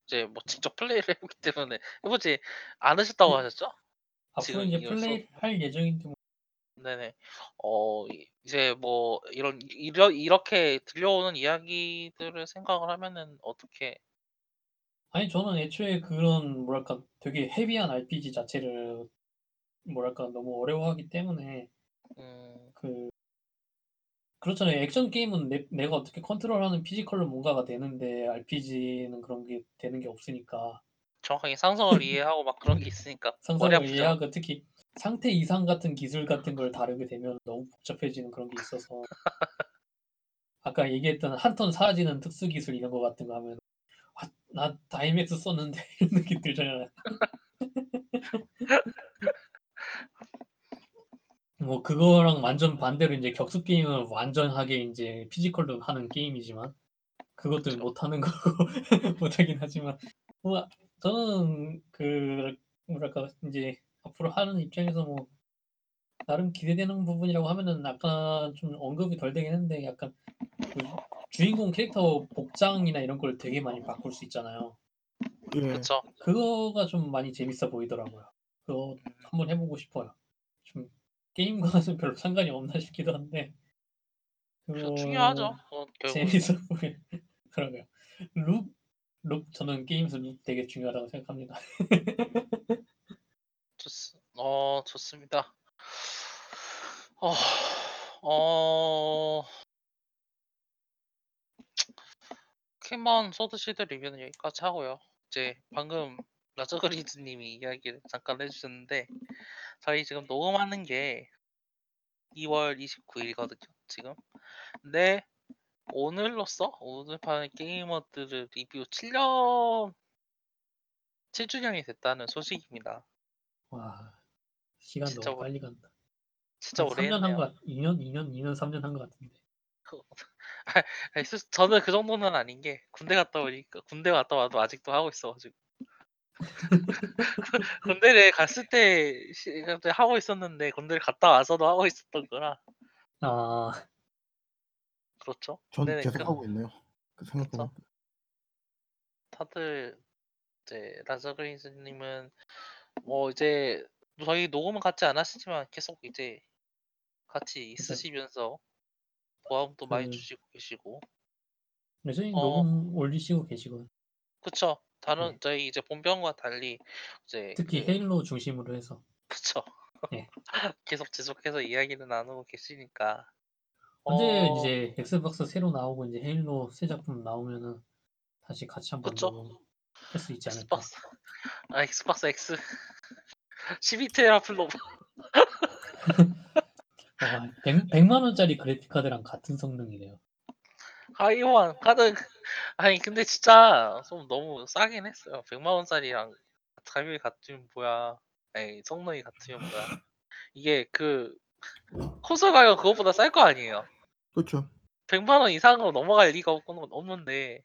이제 뭐 직접 플레이를 해 보기 때문에 해 보지 않으셨다고 네. 하셨죠? 앞으로 지금 이제 플레이를 할 예정인데 뭐 네네. 어 이 이제 뭐 이런 이러 이렇게 들려오는 이야기들을 생각을 하면은 어떻게 아니 저는 애초에 그런 뭐랄까 되게 헤비한 RPG 자체를 뭐랄까 너무 어려워하기 때문에 음, 그 그렇잖아요. 액션 게임은 내, 내가 어떻게 컨트롤하는 피지컬로 뭔가가 되는데 RPG는 그런 게 되는 게 없으니까 정확하게 상성을 이해하고 막 그런 게 있으니까 머리 상당히 아프죠. 이해하고 특히 상태 이상 같은 기술 같은 걸 다루게 되면 너무 복잡해지는 그런 게 있어서 아까 얘기했던 한턴 사라지는 특수 기술 이런 거 같은 거 하면 아, 나 다이맥스 썼는데 이런 느낌 들잖아요. 뭐 그거랑 완전 반대로 이제 격투 게임은 완전하게 이제 피지컬로 하는 게임이지만 그것도 그쵸. 못하는 거고 못 하긴 하지만 뭐 저는 그 뭐랄까 이제 앞으로 하는 입장에서 뭐 나름 기대되는 부분이라고 하면은 아까 좀 언급이 덜 되긴 했는데 약간 그 주인공 캐릭터 복장이나 이런 걸 되게 많이 바꿀 수 있잖아요. 예. 그쵸. 그거가 좀 많이 재밌어 보이더라고요. 그거 음, 한번 해보고 싶어요. 좀 게임과는 별로 상관이 없나 싶기도 한데 그 그거 중요하죠. 어, 결국 재밌어 보이더라고요. 룩, 룩 저는 게임에서 룩 되게 중요하다고 생각합니다. 좋, 어, 좋습니다. 어, 어, 포켓몬 소드시드 리뷰는 여기까지 하고요. 이제 방금 라저그리즈님이 이야기를 잠깐 해주셨는데 저희 지금 녹음하는 게 2월 29일이거든요. 지금. 근데 오늘로써 오늘 판 게이머들을 리뷰 7년 7주년이 됐다는 소식입니다. 와 시간 진짜 너무 빨리 간다. 진짜 한 오래 3년 한 했네요. 것 같, 2년, 2년, 2년, 3년 한 것 같은데. 아니, 스- 저는 그 정도는 아닌 게 군대 갔다 오니까 군대 갔다 와도 아직도 하고 있어가지고 군대를 갔을 때 시- 그때 하고 있었는데 군대를 갔다 와서도 하고 있었던 거라 아, 그렇죠. 전 군대는 계속 그- 하고 있네요. 그 생각보다. 다들 이제 라저그리즈님은 뭐 이제 저희 녹음은 같이 안 하시지만 계속 이제 같이 있으시면서 도움도 많이 그- 주시고 계시고 여전히 어. 녹음 올리시고 계시고 그쵸. 다른 네. 저희 이제 본병과 달리 이제 특히 그- 헤일로 중심으로 해서 그쵸. 네. 계속 지속해서 이야기를 나누고 계시니까. 언제 어, 이제 엑스박스 새로 나오고 이제 헤일로 새 작품 나오면은 다시 같이 한번 그쵸. 녹음할 수 있지 않을까. 엑스박스, 아 엑스박스 X 12 teraflops 와, 100, 100 만 원짜리 그래픽 카드랑 같은 성능이래요. 하이엔드 카드 아니 근데 진짜 좀 너무 싸긴 했어요. 100만 원짜리랑 가격이 같으면 뭐야? 아니 성능이 같으면 뭐야? 이게 그 콘솔 가격 그것보다 쌀 거 아니에요. 그렇죠. 100만 원 이상으로 넘어갈 리가 없, 없는데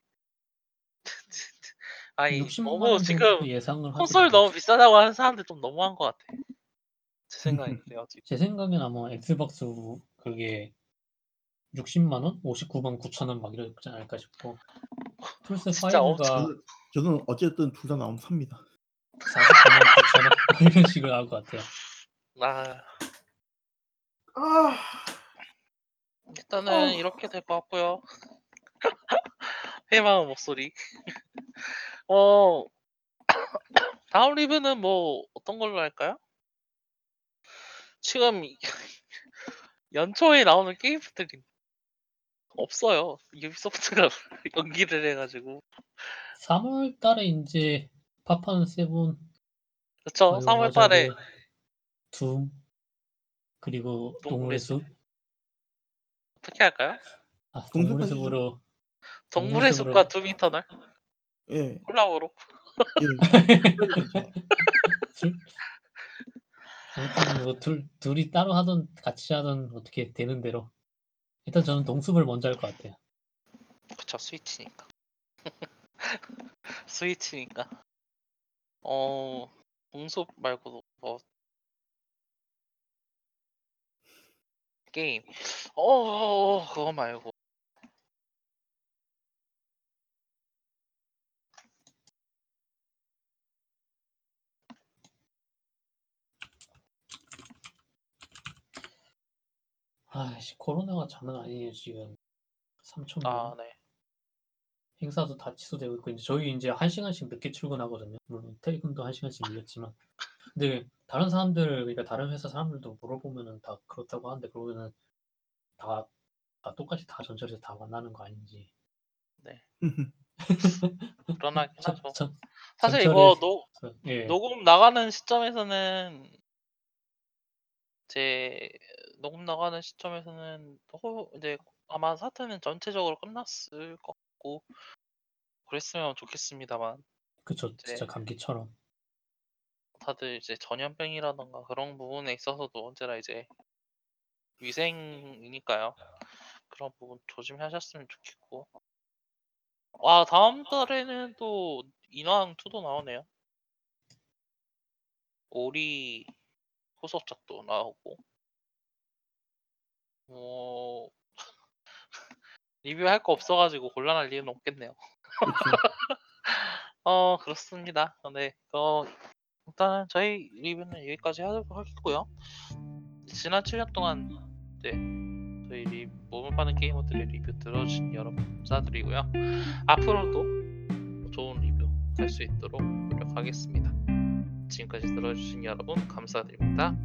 아니 60만 너무 원 지금 예상을 콘솔. 너무 비싸다고 하는 사람들 좀 너무한 것 같아. 제 생각이 그래요 지금. 제 생각엔 아마 엑스박스 그게 60만 원, 59만 9천 원 막 이러지 않을까 싶고 플스 진짜 5가 저는, 저는 어쨌든 둘 다 나오면 삽니다. 49만 9천 원 이런 식으로 나올 것 같아요. 아 아, 일단은 어. 이렇게 될 것 같고요. 해마음 목소리. 어 다음 리뷰는 뭐 어떤 걸로 할까요? 지금 이- 연초에 나오는 게임들이 없어요. 유비소프트가 연기를 해가지고 3월 달에 이제 파판 seven, 그렇죠. 3월 달에 둠 그리고 동물의 숲, 어떻게 할까요? 아, 동물의. 숲으로 동물의 숲과 숲으로- 둠 이터널 예, 콜라보로. 예. 둘- 아무튼 뭐 둘, 둘이 따로 하던 같이 하던 어떻게 되는 대로 일단 저는 동숲을 먼저 할 것 같아요. 그쵸 스위치니까. 스위치니까. 어 공속 말고도 뭐 게임. 어 그거 말고 아씨 코로나가 장난 아니에요 지금 3천 명 아 네. 행사도 다 취소되고 있고 이제 저희 이제 한 시간씩 늦게 출근하거든요. 물론 퇴근도 한 시간씩 밀렸지만 근데 다른 사람들 그러니까 다른 회사 사람들도 물어보면은 다 그렇다고 하는데 그러면은 다, 다 똑같이 다 전철에서 다 만나는 거 아닌지. 불안하긴 전- 하죠. 전- 사실 전철에- 이거 노, 예. 녹음 나가는 시점에서는 제 녹음 나가는 시점에서는 호, 이제 아마 사태는 전체적으로 끝났을 것 같고 그랬으면 좋겠습니다만 그쵸. 네. 진짜 감기처럼. 다들 이제 전염병이라던가 그런 부분에 있어서도 언제나 이제 위생이니까요. 그런 부분 조심하셨으면 좋겠고. 와 다음 달에는 또 인왕 2도 나오네요. 오리 후속작도 나오고. 뭐 리뷰할 거 없어가지고 곤란할 일은 없겠네요. 어 그렇습니다. 네, 어 일단 저희 리뷰는 여기까지 하겠고요. 지난 7년 동안 네 저희 리 몸을 파는 게이머들의 리뷰 들어주신 여러분 감사드리고요. 앞으로도 좋은 리뷰 할 수 있도록 노력하겠습니다. 지금까지 들어주신 여러분 감사드립니다.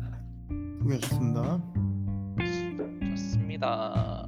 수고하셨습니다. した。